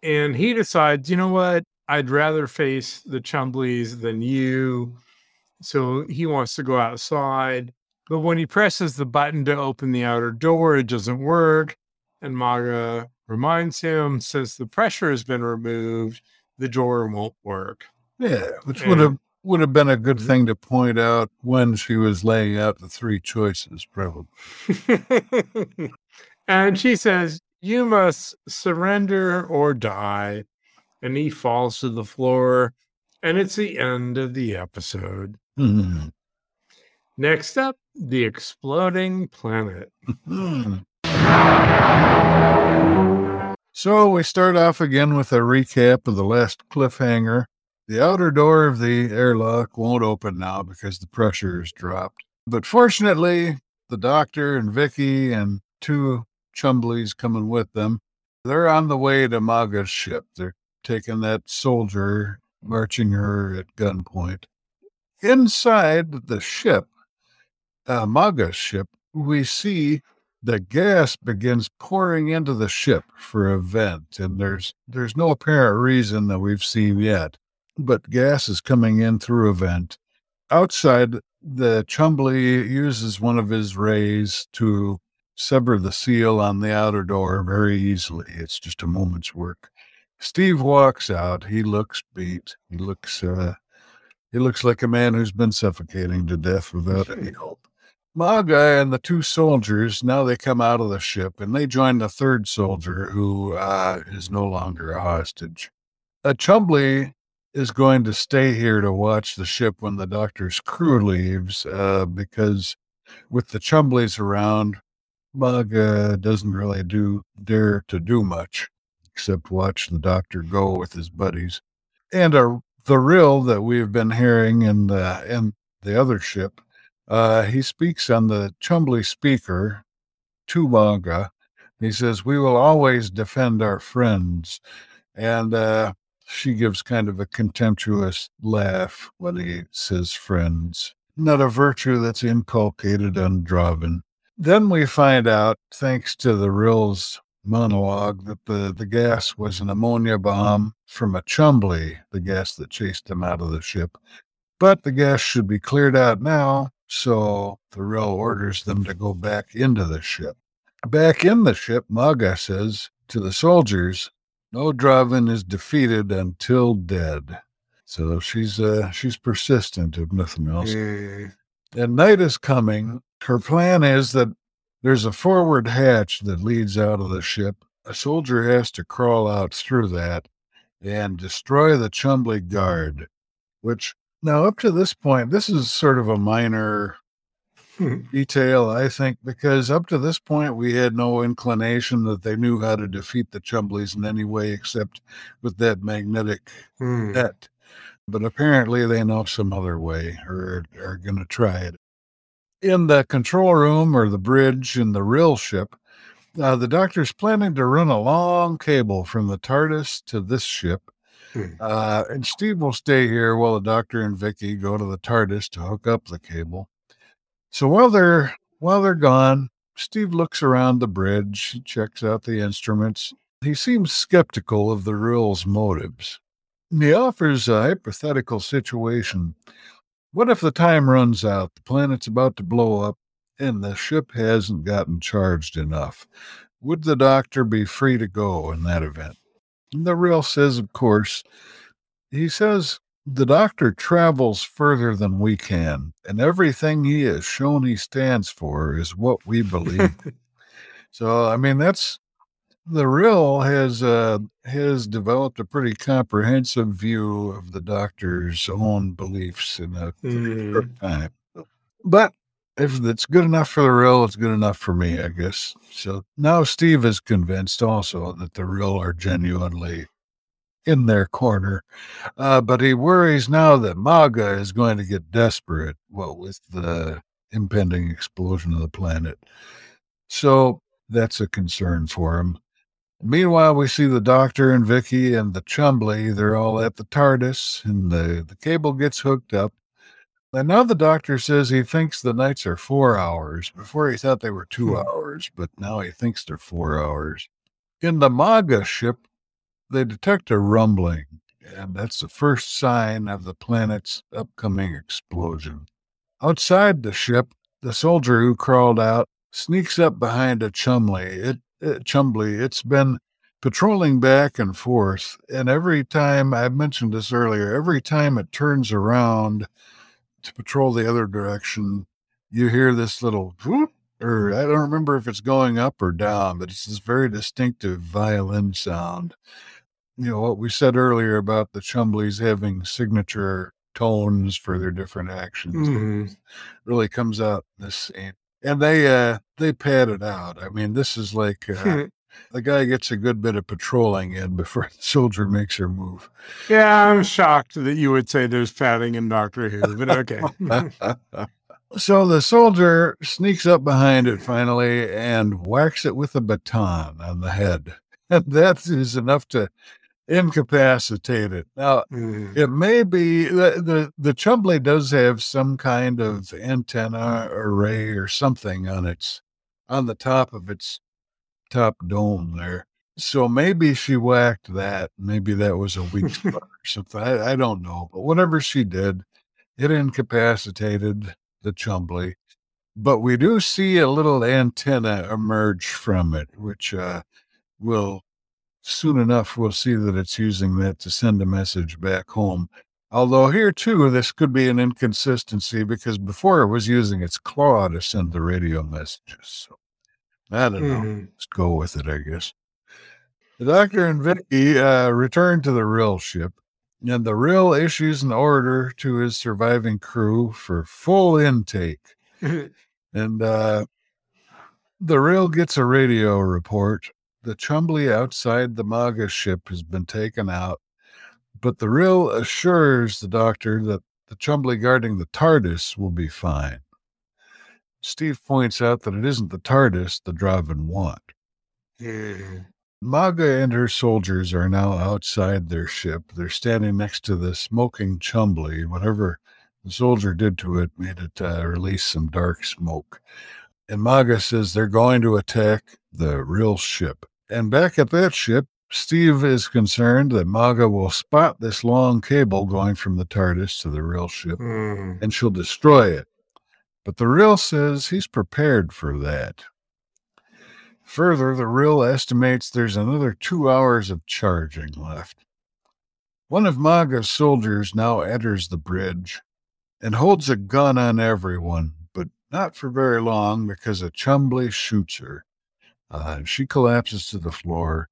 And he decides, you know what? I'd rather face the Chumblies than you. So he wants to go outside. But when he presses the button to open the outer door, it doesn't work. And Maga reminds him, since the pressure has been removed, the door won't work. Yeah. Which would have would have been a good Mhm. thing to point out when she was laying out the three choices, probably. [LAUGHS] and she says, You must surrender or die. And he falls to the floor. And it's the end of the episode. Mhm. Next up, the exploding planet. Mhm. So we start off again with a recap of the last cliffhanger. The outer door of the airlock won't open now because the pressure has dropped. But fortunately, the doctor and Vicki and two Chumblies coming with them, they're on the way to Maga's ship. They're taking that soldier, marching her at gunpoint. Inside the ship, uh, Maga's ship, we see the gas begins pouring into the ship for a vent, and there's there's no apparent reason that we've seen yet, but gas is coming in through a vent. Outside, the Chumbly uses one of his rays to sever the seal on the outer door very easily. It's just a moment's work. Steve walks out. He looks beat. He looks uh, he looks like a man who's been suffocating to death without any [LAUGHS] help. Maga and the two soldiers now they come out of the ship and they join the third soldier who uh, is no longer a hostage. A Chumbly is going to stay here to watch the ship when the doctor's crew leaves uh, because with the Chumblies around, Maga doesn't really do dare to do much except watch the doctor go with his buddies. And uh, the rill that we've been hearing in the in the other ship uh, he speaks on the Chumbly speaker to Maga. He says, We will always defend our friends. And uh, she gives kind of a contemptuous laugh when he says friends. Not a virtue that's inculcated on Draven. Then we find out, thanks to the Rill's monologue, that the, the gas was an ammonia bomb from a Chumbly, the gas that chased him out of the ship. But the gas should be cleared out now so Thorell orders them to go back into the ship. Back in the ship, Maga says to the soldiers, "No Drahvin is defeated until dead." So she's uh, she's persistent, if nothing else. Mm. And night is coming. Her plan is that there's a forward hatch that leads out of the ship. A soldier has to crawl out through that and destroy the Chumbly guard, which now, up to this point, this is sort of a minor [LAUGHS] detail, I think, because up to this point, we had no inclination that they knew how to defeat the Chumblies in any way except with that magnetic Hmm. net. But apparently, they know some other way or are going to try it. In the control room or the bridge in the Rill ship, uh, the doctor's planning to run a long cable from the TARDIS to this ship Hmm. uh, and Steve will stay here while the doctor and Vicki go to the TARDIS to hook up the cable. So while they're while they're gone, Steve looks around the bridge, checks out the instruments. He seems skeptical of the Rill's motives. He offers a hypothetical situation. What if the time runs out, the planet's about to blow up, and the ship hasn't gotten charged enough? Would the doctor be free to go in that event? The Rill says, of course, he says the doctor travels further than we can, and everything he has shown he stands for is what we believe. [LAUGHS] so, I mean, that's the Rill has uh, has developed a pretty comprehensive view of the doctor's own beliefs in a Hmm. short time. But if it's good enough for the Rill, it's good enough for me, I guess. So now Steve is convinced also that the Rill are genuinely in their corner. Uh, but he worries now that Maga is going to get desperate, well, with the impending explosion of the planet. So that's a concern for him. Meanwhile, we see the doctor and Vicki and the Chumbly. They're all at the TARDIS, and the, the cable gets hooked up. And now the doctor says he thinks the nights are four hours. Before he thought they were two Hmm. hours, but now he thinks they're four hours. In the Maga ship, they detect a rumbling, and that's the first sign of the planet's upcoming explosion. Outside the ship, the soldier who crawled out sneaks up behind a Chumbly. It, it Chumbly. It's been patrolling back and forth, and every time I mentioned this earlier, every time it turns around to patrol the other direction, you hear this little whoop, or I don't remember if it's going up or down, but it's this very distinctive violin sound. You know what we said earlier about the Chumblies having signature tones for their different actions Mhm. really comes out in this scene. And they uh they pad it out. I mean, this is like uh, [LAUGHS] the guy gets a good bit of patrolling in before the soldier makes her move. Yeah, I'm shocked that you would say there's padding in Doctor Who, but okay. [LAUGHS] so the soldier sneaks up behind it finally and whacks it with a baton on the head. [LAUGHS] And that is enough to incapacitate it. Now, Mm. it may be the, the, the Chumbly does have some kind of antenna array or something on its on the top of its top dome there. So maybe she whacked that. Maybe that was a weak [LAUGHS] spot or something. I, I don't know. But whatever she did, it incapacitated the Chumbly. But we do see a little antenna emerge from it, which uh, will soon enough we'll see that it's using that to send a message back home. Although here too, this could be an inconsistency because before it was using its claw to send the radio messages. So I don't know. Mhm. Let's go with it, I guess. The doctor and Vicki uh, return to the Rill ship, and the Rill issues an order to his surviving crew for full intake. [LAUGHS] And uh, the Rill gets a radio report. The Chumbly outside the Maga ship has been taken out, but the Rill assures the doctor that the Chumbly guarding the TARDIS will be fine. Steve points out that it isn't the TARDIS the Drahvin want. Mhm. Maga and her soldiers are now outside their ship. They're standing next to the smoking Chumbly. Whatever the soldier did to it made it uh, release some dark smoke. And Maga says they're going to attack the Rill ship. And back at that ship, Steve is concerned that Maga will spot this long cable going from the TARDIS to the Rill ship Mhm. and she'll destroy it. But the Rill says he's prepared for that. Further, the Rill estimates there's another two hours of charging left. One of Maga's soldiers now enters the bridge and holds a gun on everyone, but not for very long because a Chumbly shoots her. Uh, she collapses to the floor,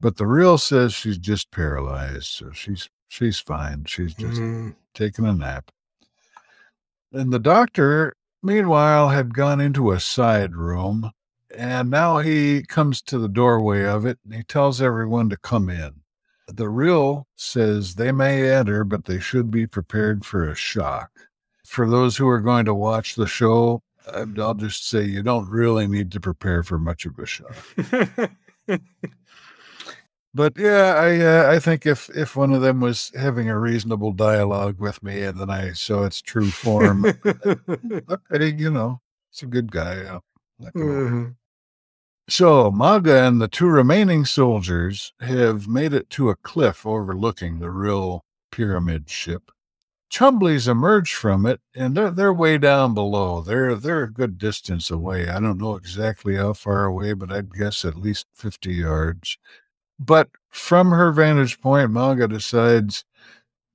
but the Rill says she's just paralyzed, so she's she's fine. She's just Mhm. taking a nap. And the doctor, meanwhile, had gone into a side room, and now he comes to the doorway of it and he tells everyone to come in. The Rill says they may enter, but they should be prepared for a shock. For those who are going to watch the show, I'll just say you don't really need to prepare for much of a shock. But yeah, I uh, I think if if one of them was having a reasonable dialogue with me and then I saw its true form, [LAUGHS] okay, you know, it's a good guy. Go. Mhm. So Maga and the two remaining soldiers have made it to a cliff overlooking the Rill pyramid ship. Chumblies emerge from it, and they're they're way down below. They're they're a good distance away. I don't know exactly how far away, but I'd guess at least fifty yards. But from her vantage point, Maga decides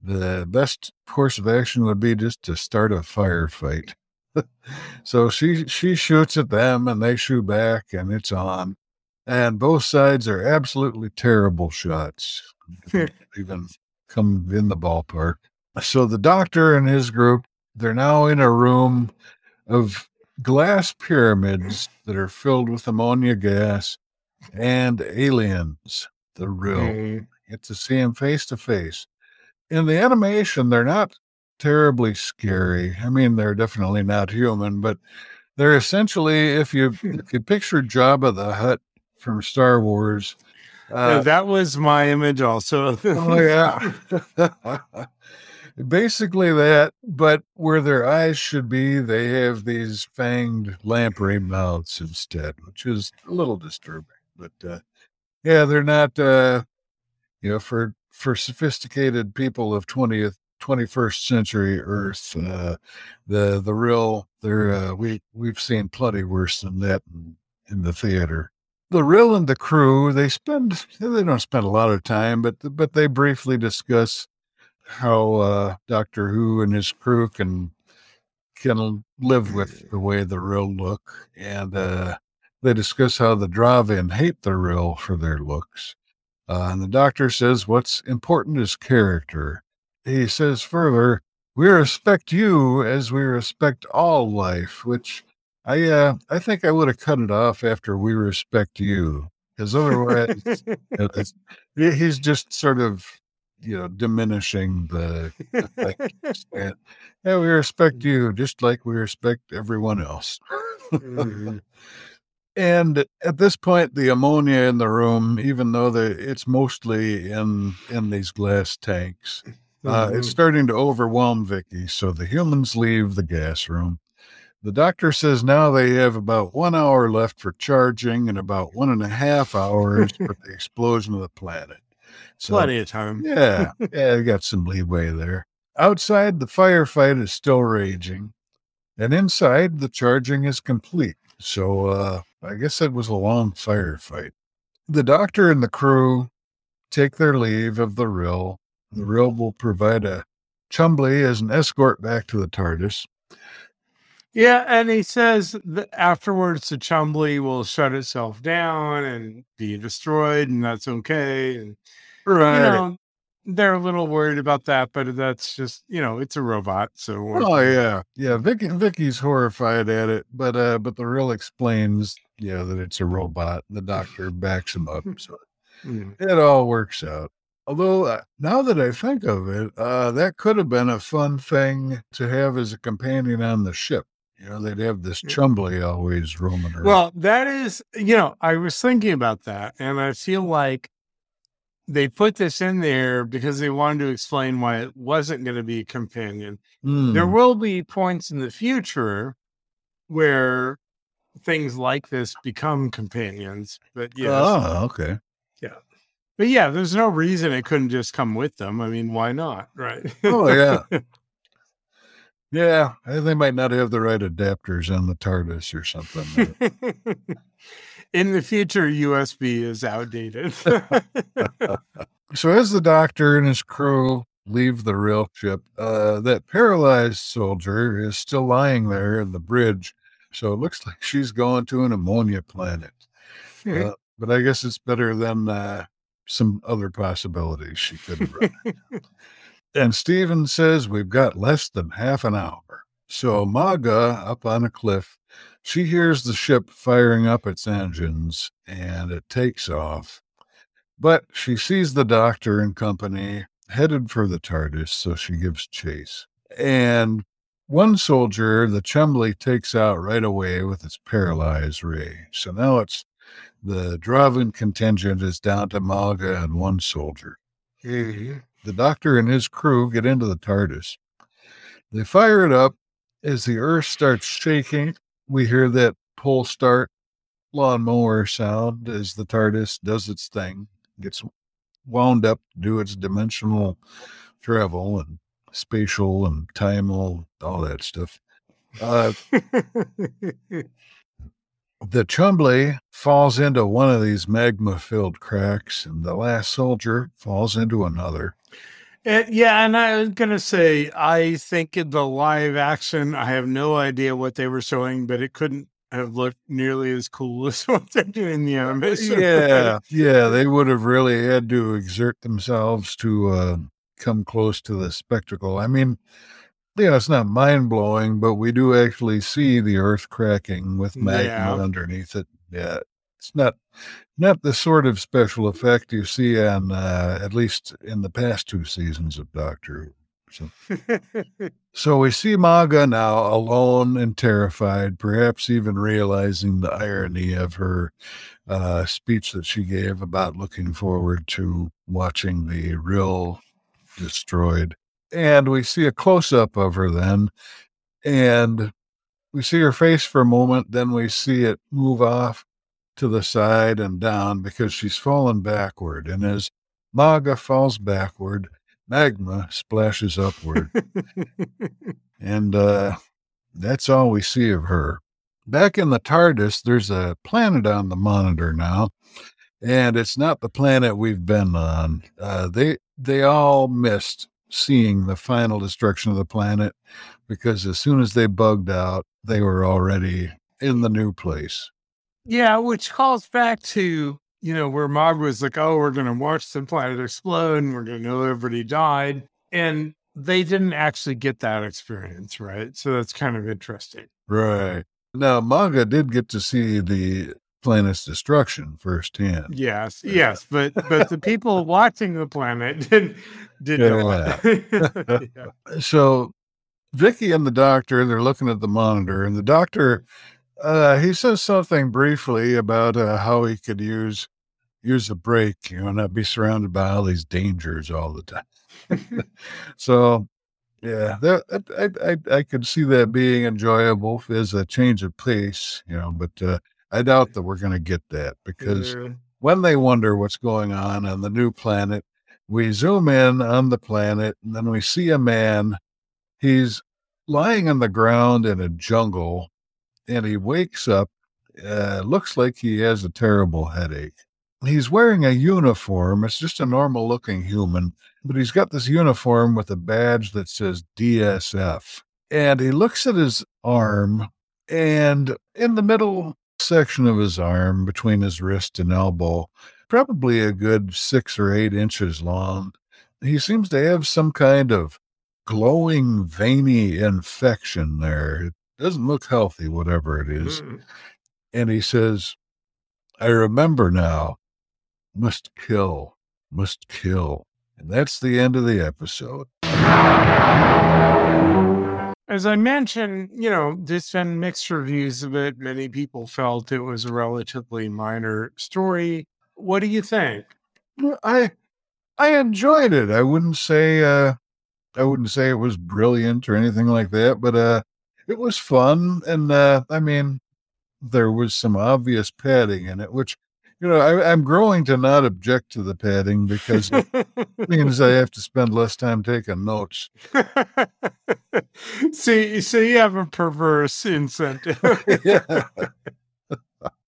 the best course of action would be just to start a firefight. [LAUGHS] so she she shoots at them and they shoot back and it's on. And both sides are absolutely terrible shots. Hmm. even come in the ballpark. So the doctor and his group, they're now in a room of glass pyramids that are filled with ammonia gas and aliens, the Rill Mhm. get to see them face to face. In the animation, they're not terribly scary. I mean, they're definitely not human, but they're essentially if you if you picture Jabba the Hutt from Star Wars. Uh, Uh, that was my image also. oh yeah. [LAUGHS] [LAUGHS] Basically that, but where their eyes should be, they have these fanged lamprey mouths instead, which is a little disturbing. But uh, yeah, they're not uh, you know, for for sophisticated people of twentieth twenty first century Earth, uh, the the Rill they're uh, we we've seen plenty worse than that in, in the theater. The Rill and the crew they spend they don't spend a lot of time, but but they briefly discuss how uh, Doctor Who and his crew can can live with the way the Rill look, and uh, they discuss how the Drahvin hate the Rill for their looks. Uh, and the doctor says what's important is character. He says further, we respect you as we respect all life, which I uh, I think I would have cut it off after we respect you. because otherwise, [LAUGHS] it's, he's just sort of you know diminishing the, [LAUGHS] and, yeah we respect you just like we respect everyone else. Mm-hmm. [LAUGHS] and at this point the ammonia in the room even though the it's mostly in in these glass tanks uh, mm-hmm. it's starting to overwhelm Vicki so the humans leave the gas room. The doctor says now they have about one hour left for charging and about one and a half hours for the [LAUGHS] explosion of the planet so, Plenty of time. yeah. [LAUGHS] Yeah, got some leeway there. Outside, the firefight is still raging. And inside, the charging is complete. So uh, I guess it was a long firefight. The doctor and the crew take their leave of the Rill. The Rill will provide a Chumbly as an escort back to the TARDIS. Yeah, and he says that afterwards the Chumbly will shut itself down and be destroyed, and that's okay. And Right. You know, they're a little worried about that, but that's just you know, it's a robot. So oh yeah, yeah. Vicki Vicki's horrified at it, but uh, but the Rill explains yeah that it's a robot. The doctor backs him up, [LAUGHS] so mm. it all works out. Although uh, now that I think of it, uh, that could have been a fun thing to have as a companion on the ship. You know, they'd have this Chumbly always roaming around. Well, that is, you know, I was thinking about that, and I feel like they put this in there because they wanted to explain why it wasn't going to be a companion. Mm. There will be points in the future where things like this become companions, but yeah. Oh, okay. Yeah. But yeah, there's no reason it couldn't just come with them. I mean, why not? Right. oh, yeah. [LAUGHS] Yeah. They might not have the right adapters on the TARDIS or something [LAUGHS] in the future, USB is outdated. [LAUGHS] so, as the doctor and his crew leave the Rill ship, uh, that paralyzed soldier is still lying there in the bridge. So, it looks like she's going to an ammonia planet. Uh, but I guess it's better than uh, some other possibilities she could run. [LAUGHS] and Steven says we've got less than half an hour. So, Maga up on a cliff she hears the ship firing up its engines and it takes off. But she sees the doctor and company headed for the TARDIS, so she gives chase. And one soldier, the Chumbly, takes out right away with its paralyzed ray. So now it's the Drahvin contingent is down to Maga and one soldier. The doctor and his crew get into the TARDIS. They fire it up as the earth starts shaking we hear that pull start lawnmower sound as the TARDIS does its thing, gets wound up to do its dimensional travel and spatial and timal, all that stuff. Uh, [LAUGHS] the Chumbly falls into one of these magma filled cracks, and the last soldier falls into another. And, yeah, and I was gonna say, I think in the live action, I have no idea what they were showing, but it couldn't have looked nearly as cool [LAUGHS] as what they're doing in the animation. Yeah, yeah, they would have really had to exert themselves to uh, come close to the spectacle. I mean, yeah, it's not mind blowing, but we do actually see the earth cracking with magma yeah. underneath it. Yeah, it's not not the sort of special effect you see on uh, at least in the past two seasons of Doctor Who. So, [LAUGHS] so we see Maga now alone and terrified, perhaps even realizing the irony of her uh, speech that she gave about looking forward to watching the Rill destroyed. And we see a close up of her then, and we see her face for a moment, then we see it move off to the side and down because she's fallen backward. And as Maga falls backward, magma splashes upward. and uh, that's all we see of her. Back in the TARDIS, there's a planet on the monitor now, and it's not the planet we've been on. Uh, they they all missed seeing the final destruction of the planet because as soon as they bugged out, they were already in the new place. Yeah, which calls back to, you know, where Mob was like, oh, we're going to watch the planet explode and we're going to know everybody died. And they didn't actually get that experience, right? So that's kind of interesting. Right. Now, Maga did get to see the planet's destruction firsthand. Yes, yes, but but the people watching the planet [LAUGHS] didn't did know Yeah. [LAUGHS] Yeah. So Vicki and the doctor, they're looking at the monitor, and the doctor, uh, he says something briefly about uh, how he could use use a break, you know, not be surrounded by all these dangers all the time. [LAUGHS] [LAUGHS] so, yeah, that, I, I I could see that being enjoyable as a change of pace, you know, but uh, I doubt that we're going to get that because Yeah. when they wonder what's going on on the new planet, we zoom in on the planet and then we see a man. He's lying on the ground in a jungle and he wakes up. Uh, looks like he has a terrible headache. He's wearing a uniform. It's just a normal looking human, but he's got this uniform with a badge that says DSF. And he looks at his arm, and in the middle section of his arm, between his wrist and elbow, probably a good six or eight inches long, he seems to have some kind of glowing, veiny infection there. It doesn't look healthy, whatever it is. Mm. And he says, I remember now. Must kill, must kill. And that's the end of the episode. As I mentioned, you know, there's been mixed reviews of it. Many people felt it was a relatively minor story. What do you think? I I enjoyed it. I wouldn't say uh I wouldn't say it was brilliant or anything like that, but uh it was fun and uh I mean there was some obvious padding in it, which you know, I, I'm growing to not object to the padding because it [LAUGHS] means I have to spend less time taking notes. [LAUGHS] see, so you have a perverse incentive. [LAUGHS] yeah.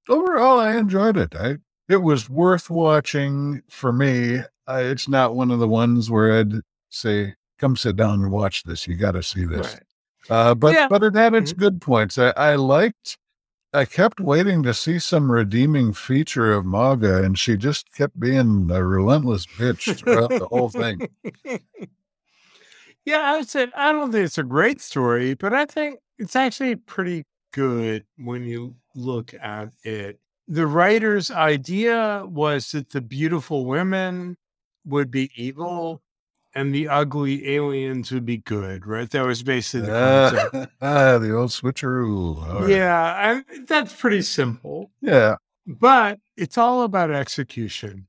Overall, I enjoyed it. I it was worth watching for me. I, it's not one of the ones where I'd say, "Come sit down and watch this. You got to see this." Right. Uh, but Yeah. but it had its Mhm. good points. I, I liked. I kept waiting to see some redeeming feature of Maga, and she just kept being a relentless bitch throughout the whole thing. [LAUGHS] Yeah, I would say I don't think it's a great story, but I think it's actually pretty good when you look at it. The writer's idea was that the beautiful women would be evil and the ugly aliens would be good, right? That was basically the concept. [LAUGHS] Ah, the old switcheroo. Right. Yeah, and that's pretty simple. yeah. but it's all about execution.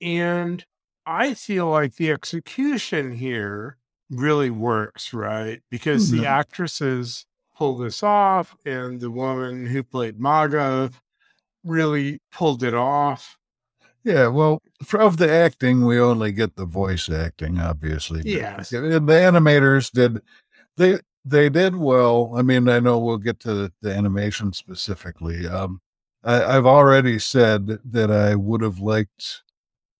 And I feel like the execution here really works, right? Because the Mhm. actresses pull this off, and the woman who played Maga really pulled it off. Yeah, well, for, of the acting, we only get the voice acting, obviously. Yeah, the animators did they they did well. I mean, I know we'll get to the, the animation specifically. Um, I, I've already said that I would have liked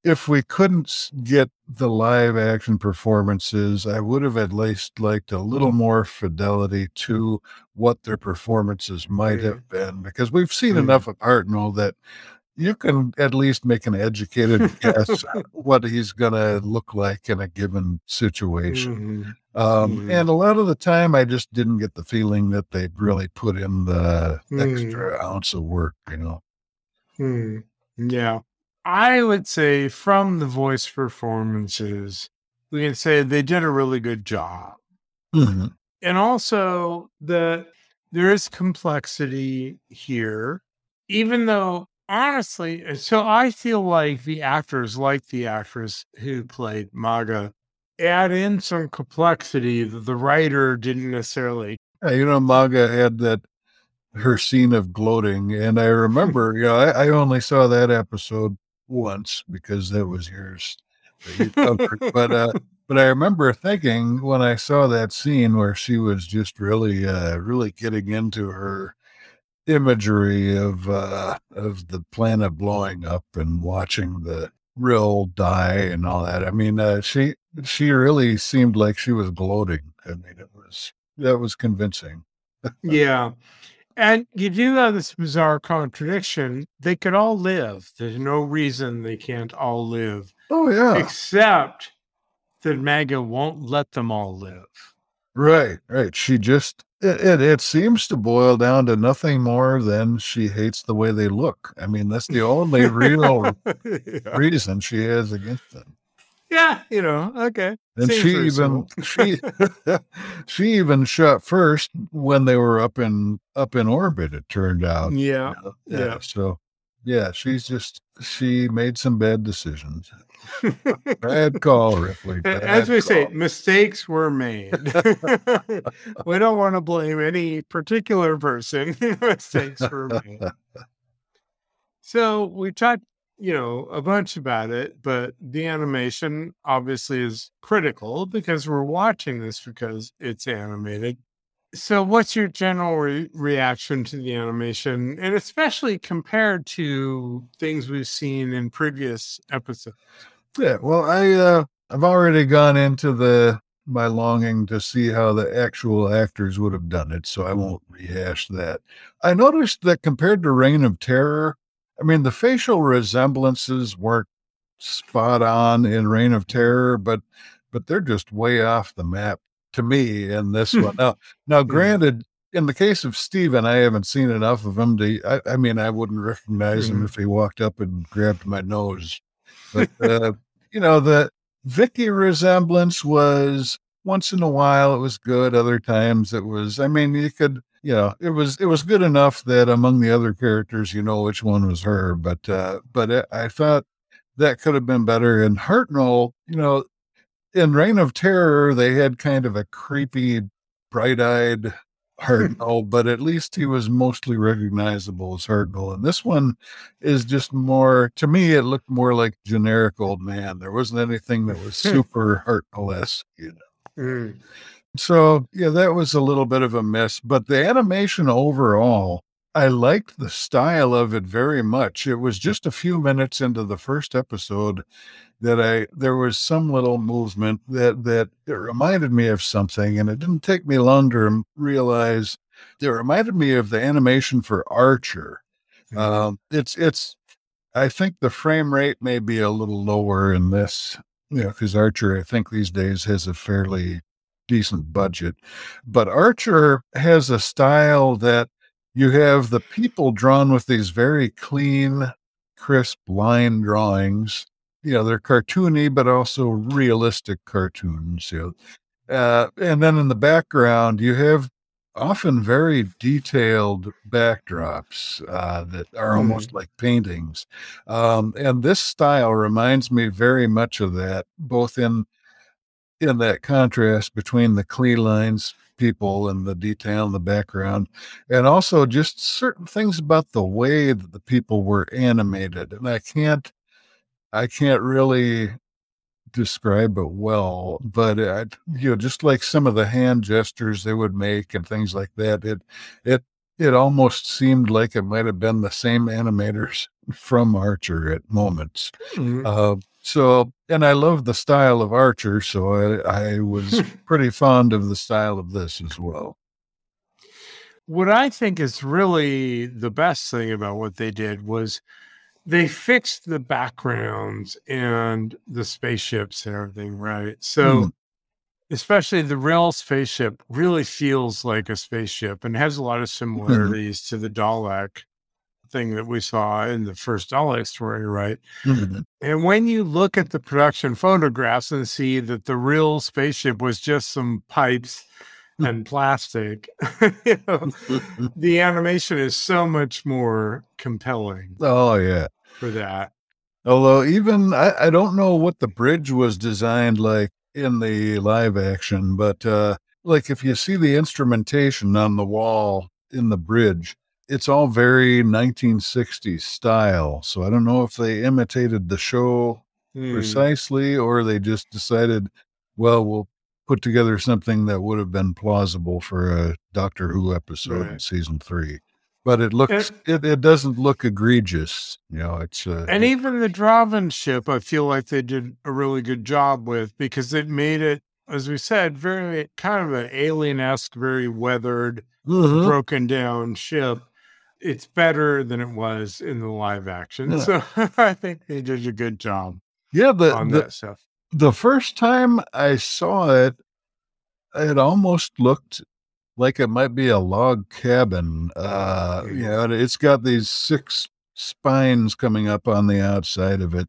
if we couldn't get the live action performances. I would have at least liked a little more fidelity to what their performances might have been, because we've seen Mm. enough of Hartnell that you can at least make an educated [LAUGHS] guess what he's going to look like in a given situation. Mhm. Um, Mhm. And a lot of the time, I just didn't get the feeling that they really put in the Mm. extra ounce of work, you know. Hmm. Yeah. I would say from the voice performances, we can say they did a really good job. Mhm. and also that there is complexity here even though honestly so i feel like the actors like the actress who played maga add in some complexity that the writer didn't necessarily Yeah, you know, Maga had that her scene of gloating, and I [LAUGHS] remember, you know, I, I only saw that episode once because that was yours that you covered, but uh, [LAUGHS] but I remember thinking when I saw that scene where she was just really, uh, really getting into her imagery of uh, of the planet blowing up and watching the rill die and all that. I mean, uh, she she really seemed like she was gloating. I mean, it was that was convincing. [LAUGHS] yeah and you do have this bizarre contradiction they could all live there's no reason they can't all live Oh yeah, except that maga won't let them all live Right, right. She just it, it it seems to boil down to nothing more than she hates the way they look. I mean, that's the only real [LAUGHS] yeah. reason she has against them. Yeah, you know, okay. And Seems she very even she [LAUGHS] [LAUGHS] she even shot first when they were up in up in orbit. It turned out. Yeah. Yeah. Yeah. So yeah, she's just she made some bad decisions. Bad call, Ripley. As bad we say, mistakes were made. [LAUGHS] we don't want to blame any particular person. [LAUGHS] mistakes were made. So we talked, you know, a bunch about it, but the animation obviously is critical because we're watching this because it's animated. So, what's your general re- reaction to the animation, and especially compared to things we've seen in previous episodes? Yeah, well, I uh, I've already gone into the my longing to see how the actual actors would have done it, so I won't rehash that. I noticed that compared to Reign of Terror, I mean the facial resemblances weren't spot on in Reign of Terror, but but they're just way off the map to me in this one. [LAUGHS] Now, now, granted, in the case of Steven, I haven't seen enough of him to. I, I mean, I wouldn't recognize him Mhm. if he walked up and grabbed my nose. But uh, you know, the Vicki resemblance was once in a while it was good. Other times it was. I mean, you could. You know, it was it was good enough that among the other characters, you know which one was her. But uh, but it, I thought that could have been better. And Hartnell, you know, in Reign of Terror, they had kind of a creepy, bright-eyed Hartnell, but at least he was mostly recognizable as Hartnell. And this one is just more, to me, it looked more like generic old man. There wasn't anything that was super Hartnell-esque, you know. Mm. So yeah, that was a little bit of a miss, but the animation overall, I liked the style of it very much. It was just a few minutes into the first episode that I there was some little movement that that it reminded me of something, and it didn't take me long to realize it reminded me of the animation for Archer. Um, it's it's I think the frame rate may be a little lower in this, you know, because Archer, I think these days has a fairly decent budget. But Archer has a style that you have the people drawn with these very clean, crisp line drawings. You know, they're cartoony, but also realistic cartoons. You know, uh, and then in the background, you have often very detailed backdrops uh, that are almost like paintings. Um, and this style reminds me very much of that, both in in that contrast between the clean lines people and the detail in the background and also just certain things about the way that the people were animated and i can't i can't really describe it well but I, you know just like some of the hand gestures they would make and things like that it it it almost seemed like it might have been the same animators [LAUGHS] from archer at moments Mm. uh, so, and I love the style of Archer, so I, I was [LAUGHS] pretty fond of the style of this as well. What I think is really the best thing about what they did was they fixed the backgrounds and the spaceships and everything, right? So, Hmm. especially the real spaceship really feels like a spaceship and has a lot of [LAUGHS] similarities to the Dalek thing that we saw in the first Dalek story, right? Mhm. And when you look at the production photographs and see that the Rill spaceship was just some pipes and plastic, [LAUGHS] you know, [LAUGHS] the animation is so much more compelling Oh, yeah. for that. Although, even I, I don't know what the bridge was designed like in the live action, but uh, like if you see the instrumentation on the wall in the bridge, it's all very 1960s style. So I don't know if they imitated the show Hmm. precisely, or they just decided, well, we'll put together something that would have been plausible for a Doctor Who episode in season three. But it looks, it, it doesn't look egregious. You know, it's, uh, And even the Drahvin ship, I feel like they did a really good job with because it made it, as we said, very kind of an alien esque, very weathered, Mhm. broken down ship. It's better than it was in the live action. Yeah. So [LAUGHS] I think they did a good job yeah, the, on the, that stuff. the first time I saw it, it almost looked like it might be a log cabin. Uh, you know, it's got these six spines coming up on the outside of it.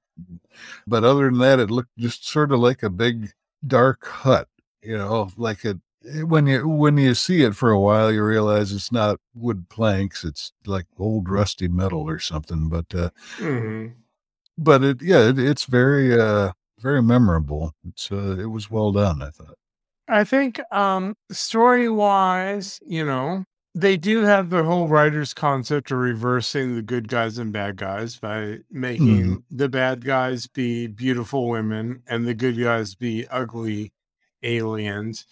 But other than that, it looked just sort of like a big dark hut, you know, like a when you when you see it for a while you realize it's not wood planks it's like old rusty metal or something but uh Mhm. but it yeah it, it's very uh very memorable it's uh it was well done i thought I think um story wise, you know, they do have the whole writer's concept of reversing the good guys and bad guys by making the bad guys be beautiful women and the good guys be ugly aliens.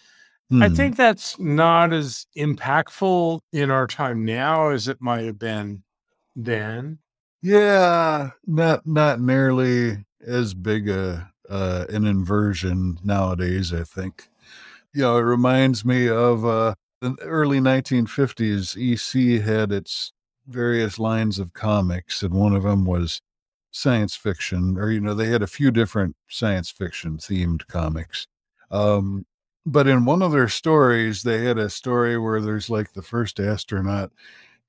I Hmm. think that's not as impactful in our time now as it might have been then. yeah not not nearly as big a uh an inversion nowadays i think you know it reminds me of uh the early 1950s ec had its various lines of comics and one of them was science fiction or you know they had a few different science fiction themed comics um but in one of their stories they had a story where there's like the first astronaut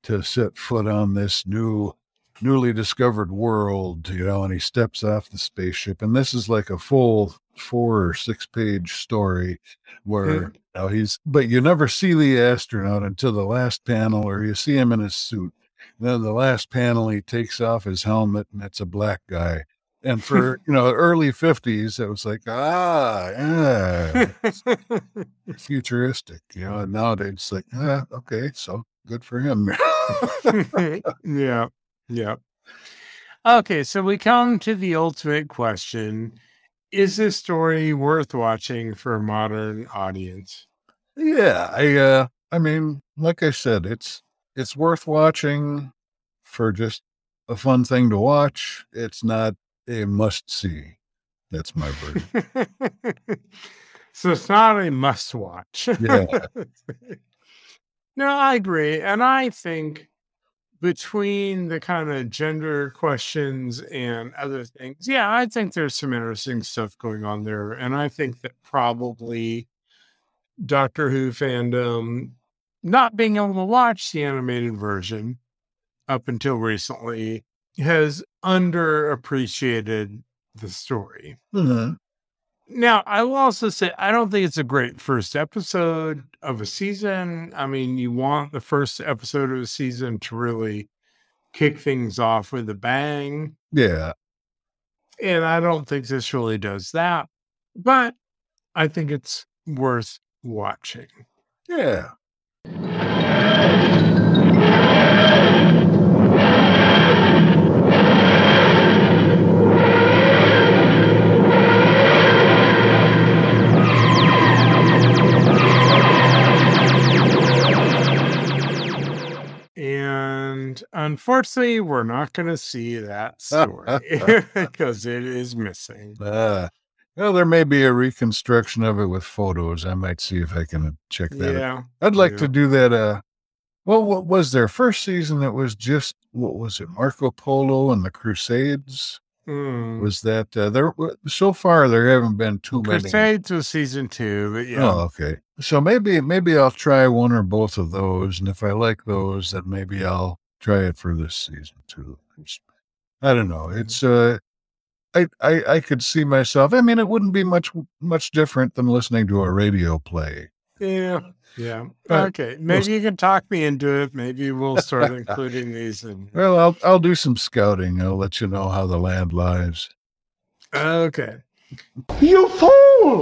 to set foot on this new newly discovered world you know and he steps off the spaceship and this is like a full four or six page story where Yeah. you know, he's but you never see the astronaut until the last panel or you see him in his suit then the last panel he takes off his helmet and it's a black guy and for you know early 50s it was like ah yeah [LAUGHS] futuristic you know and nowadays it's like ah, okay so good for him [LAUGHS] yeah. Yeah. Okay, so we come to the ultimate question. Is this story worth watching for a modern audience? Yeah, I uh I mean, like I said, it's it's worth watching for just a fun thing to watch. It's not a must see. That's my verdict. [LAUGHS] so it's not a must watch. Yeah. [LAUGHS] no, I agree. And I think between the kind of gender questions and other things, yeah, I think there's some interesting stuff going on there. And I think that probably Doctor Who fandom not being able to watch the animated version up until recently has underappreciated the story. Mhm. Now, I will also say I don't think it's a great first episode of a season. I mean, you want the first episode of a season to really kick things off with a bang. Yeah. And I don't think this really does that. But I think it's worth watching. Yeah. And unfortunately, we're not going to see that story [LAUGHS] [LAUGHS] because it is missing. Uh, well, there may be a reconstruction of it with photos. I might see if I can check that out. Yeah. I'd like yeah. to do that. Uh, well, what was their first season? That was just what was it? Marco Polo and the Crusades. Mm. Was that uh, there? So far, there haven't been too many. Crusades was season two, but yeah. Oh, okay. So maybe maybe I'll try one or both of those, and if I like those, then maybe I'll try it for this season too. It's- I don't know. It's uh, I I I could see myself. I mean, it wouldn't be much much different than listening to a radio play. Yeah. Yeah. But okay. Maybe you can talk me into it. Maybe we'll start [LAUGHS] including these in. Well, I'll I'll do some scouting. I'll let you know how the land lies. Okay. You fool!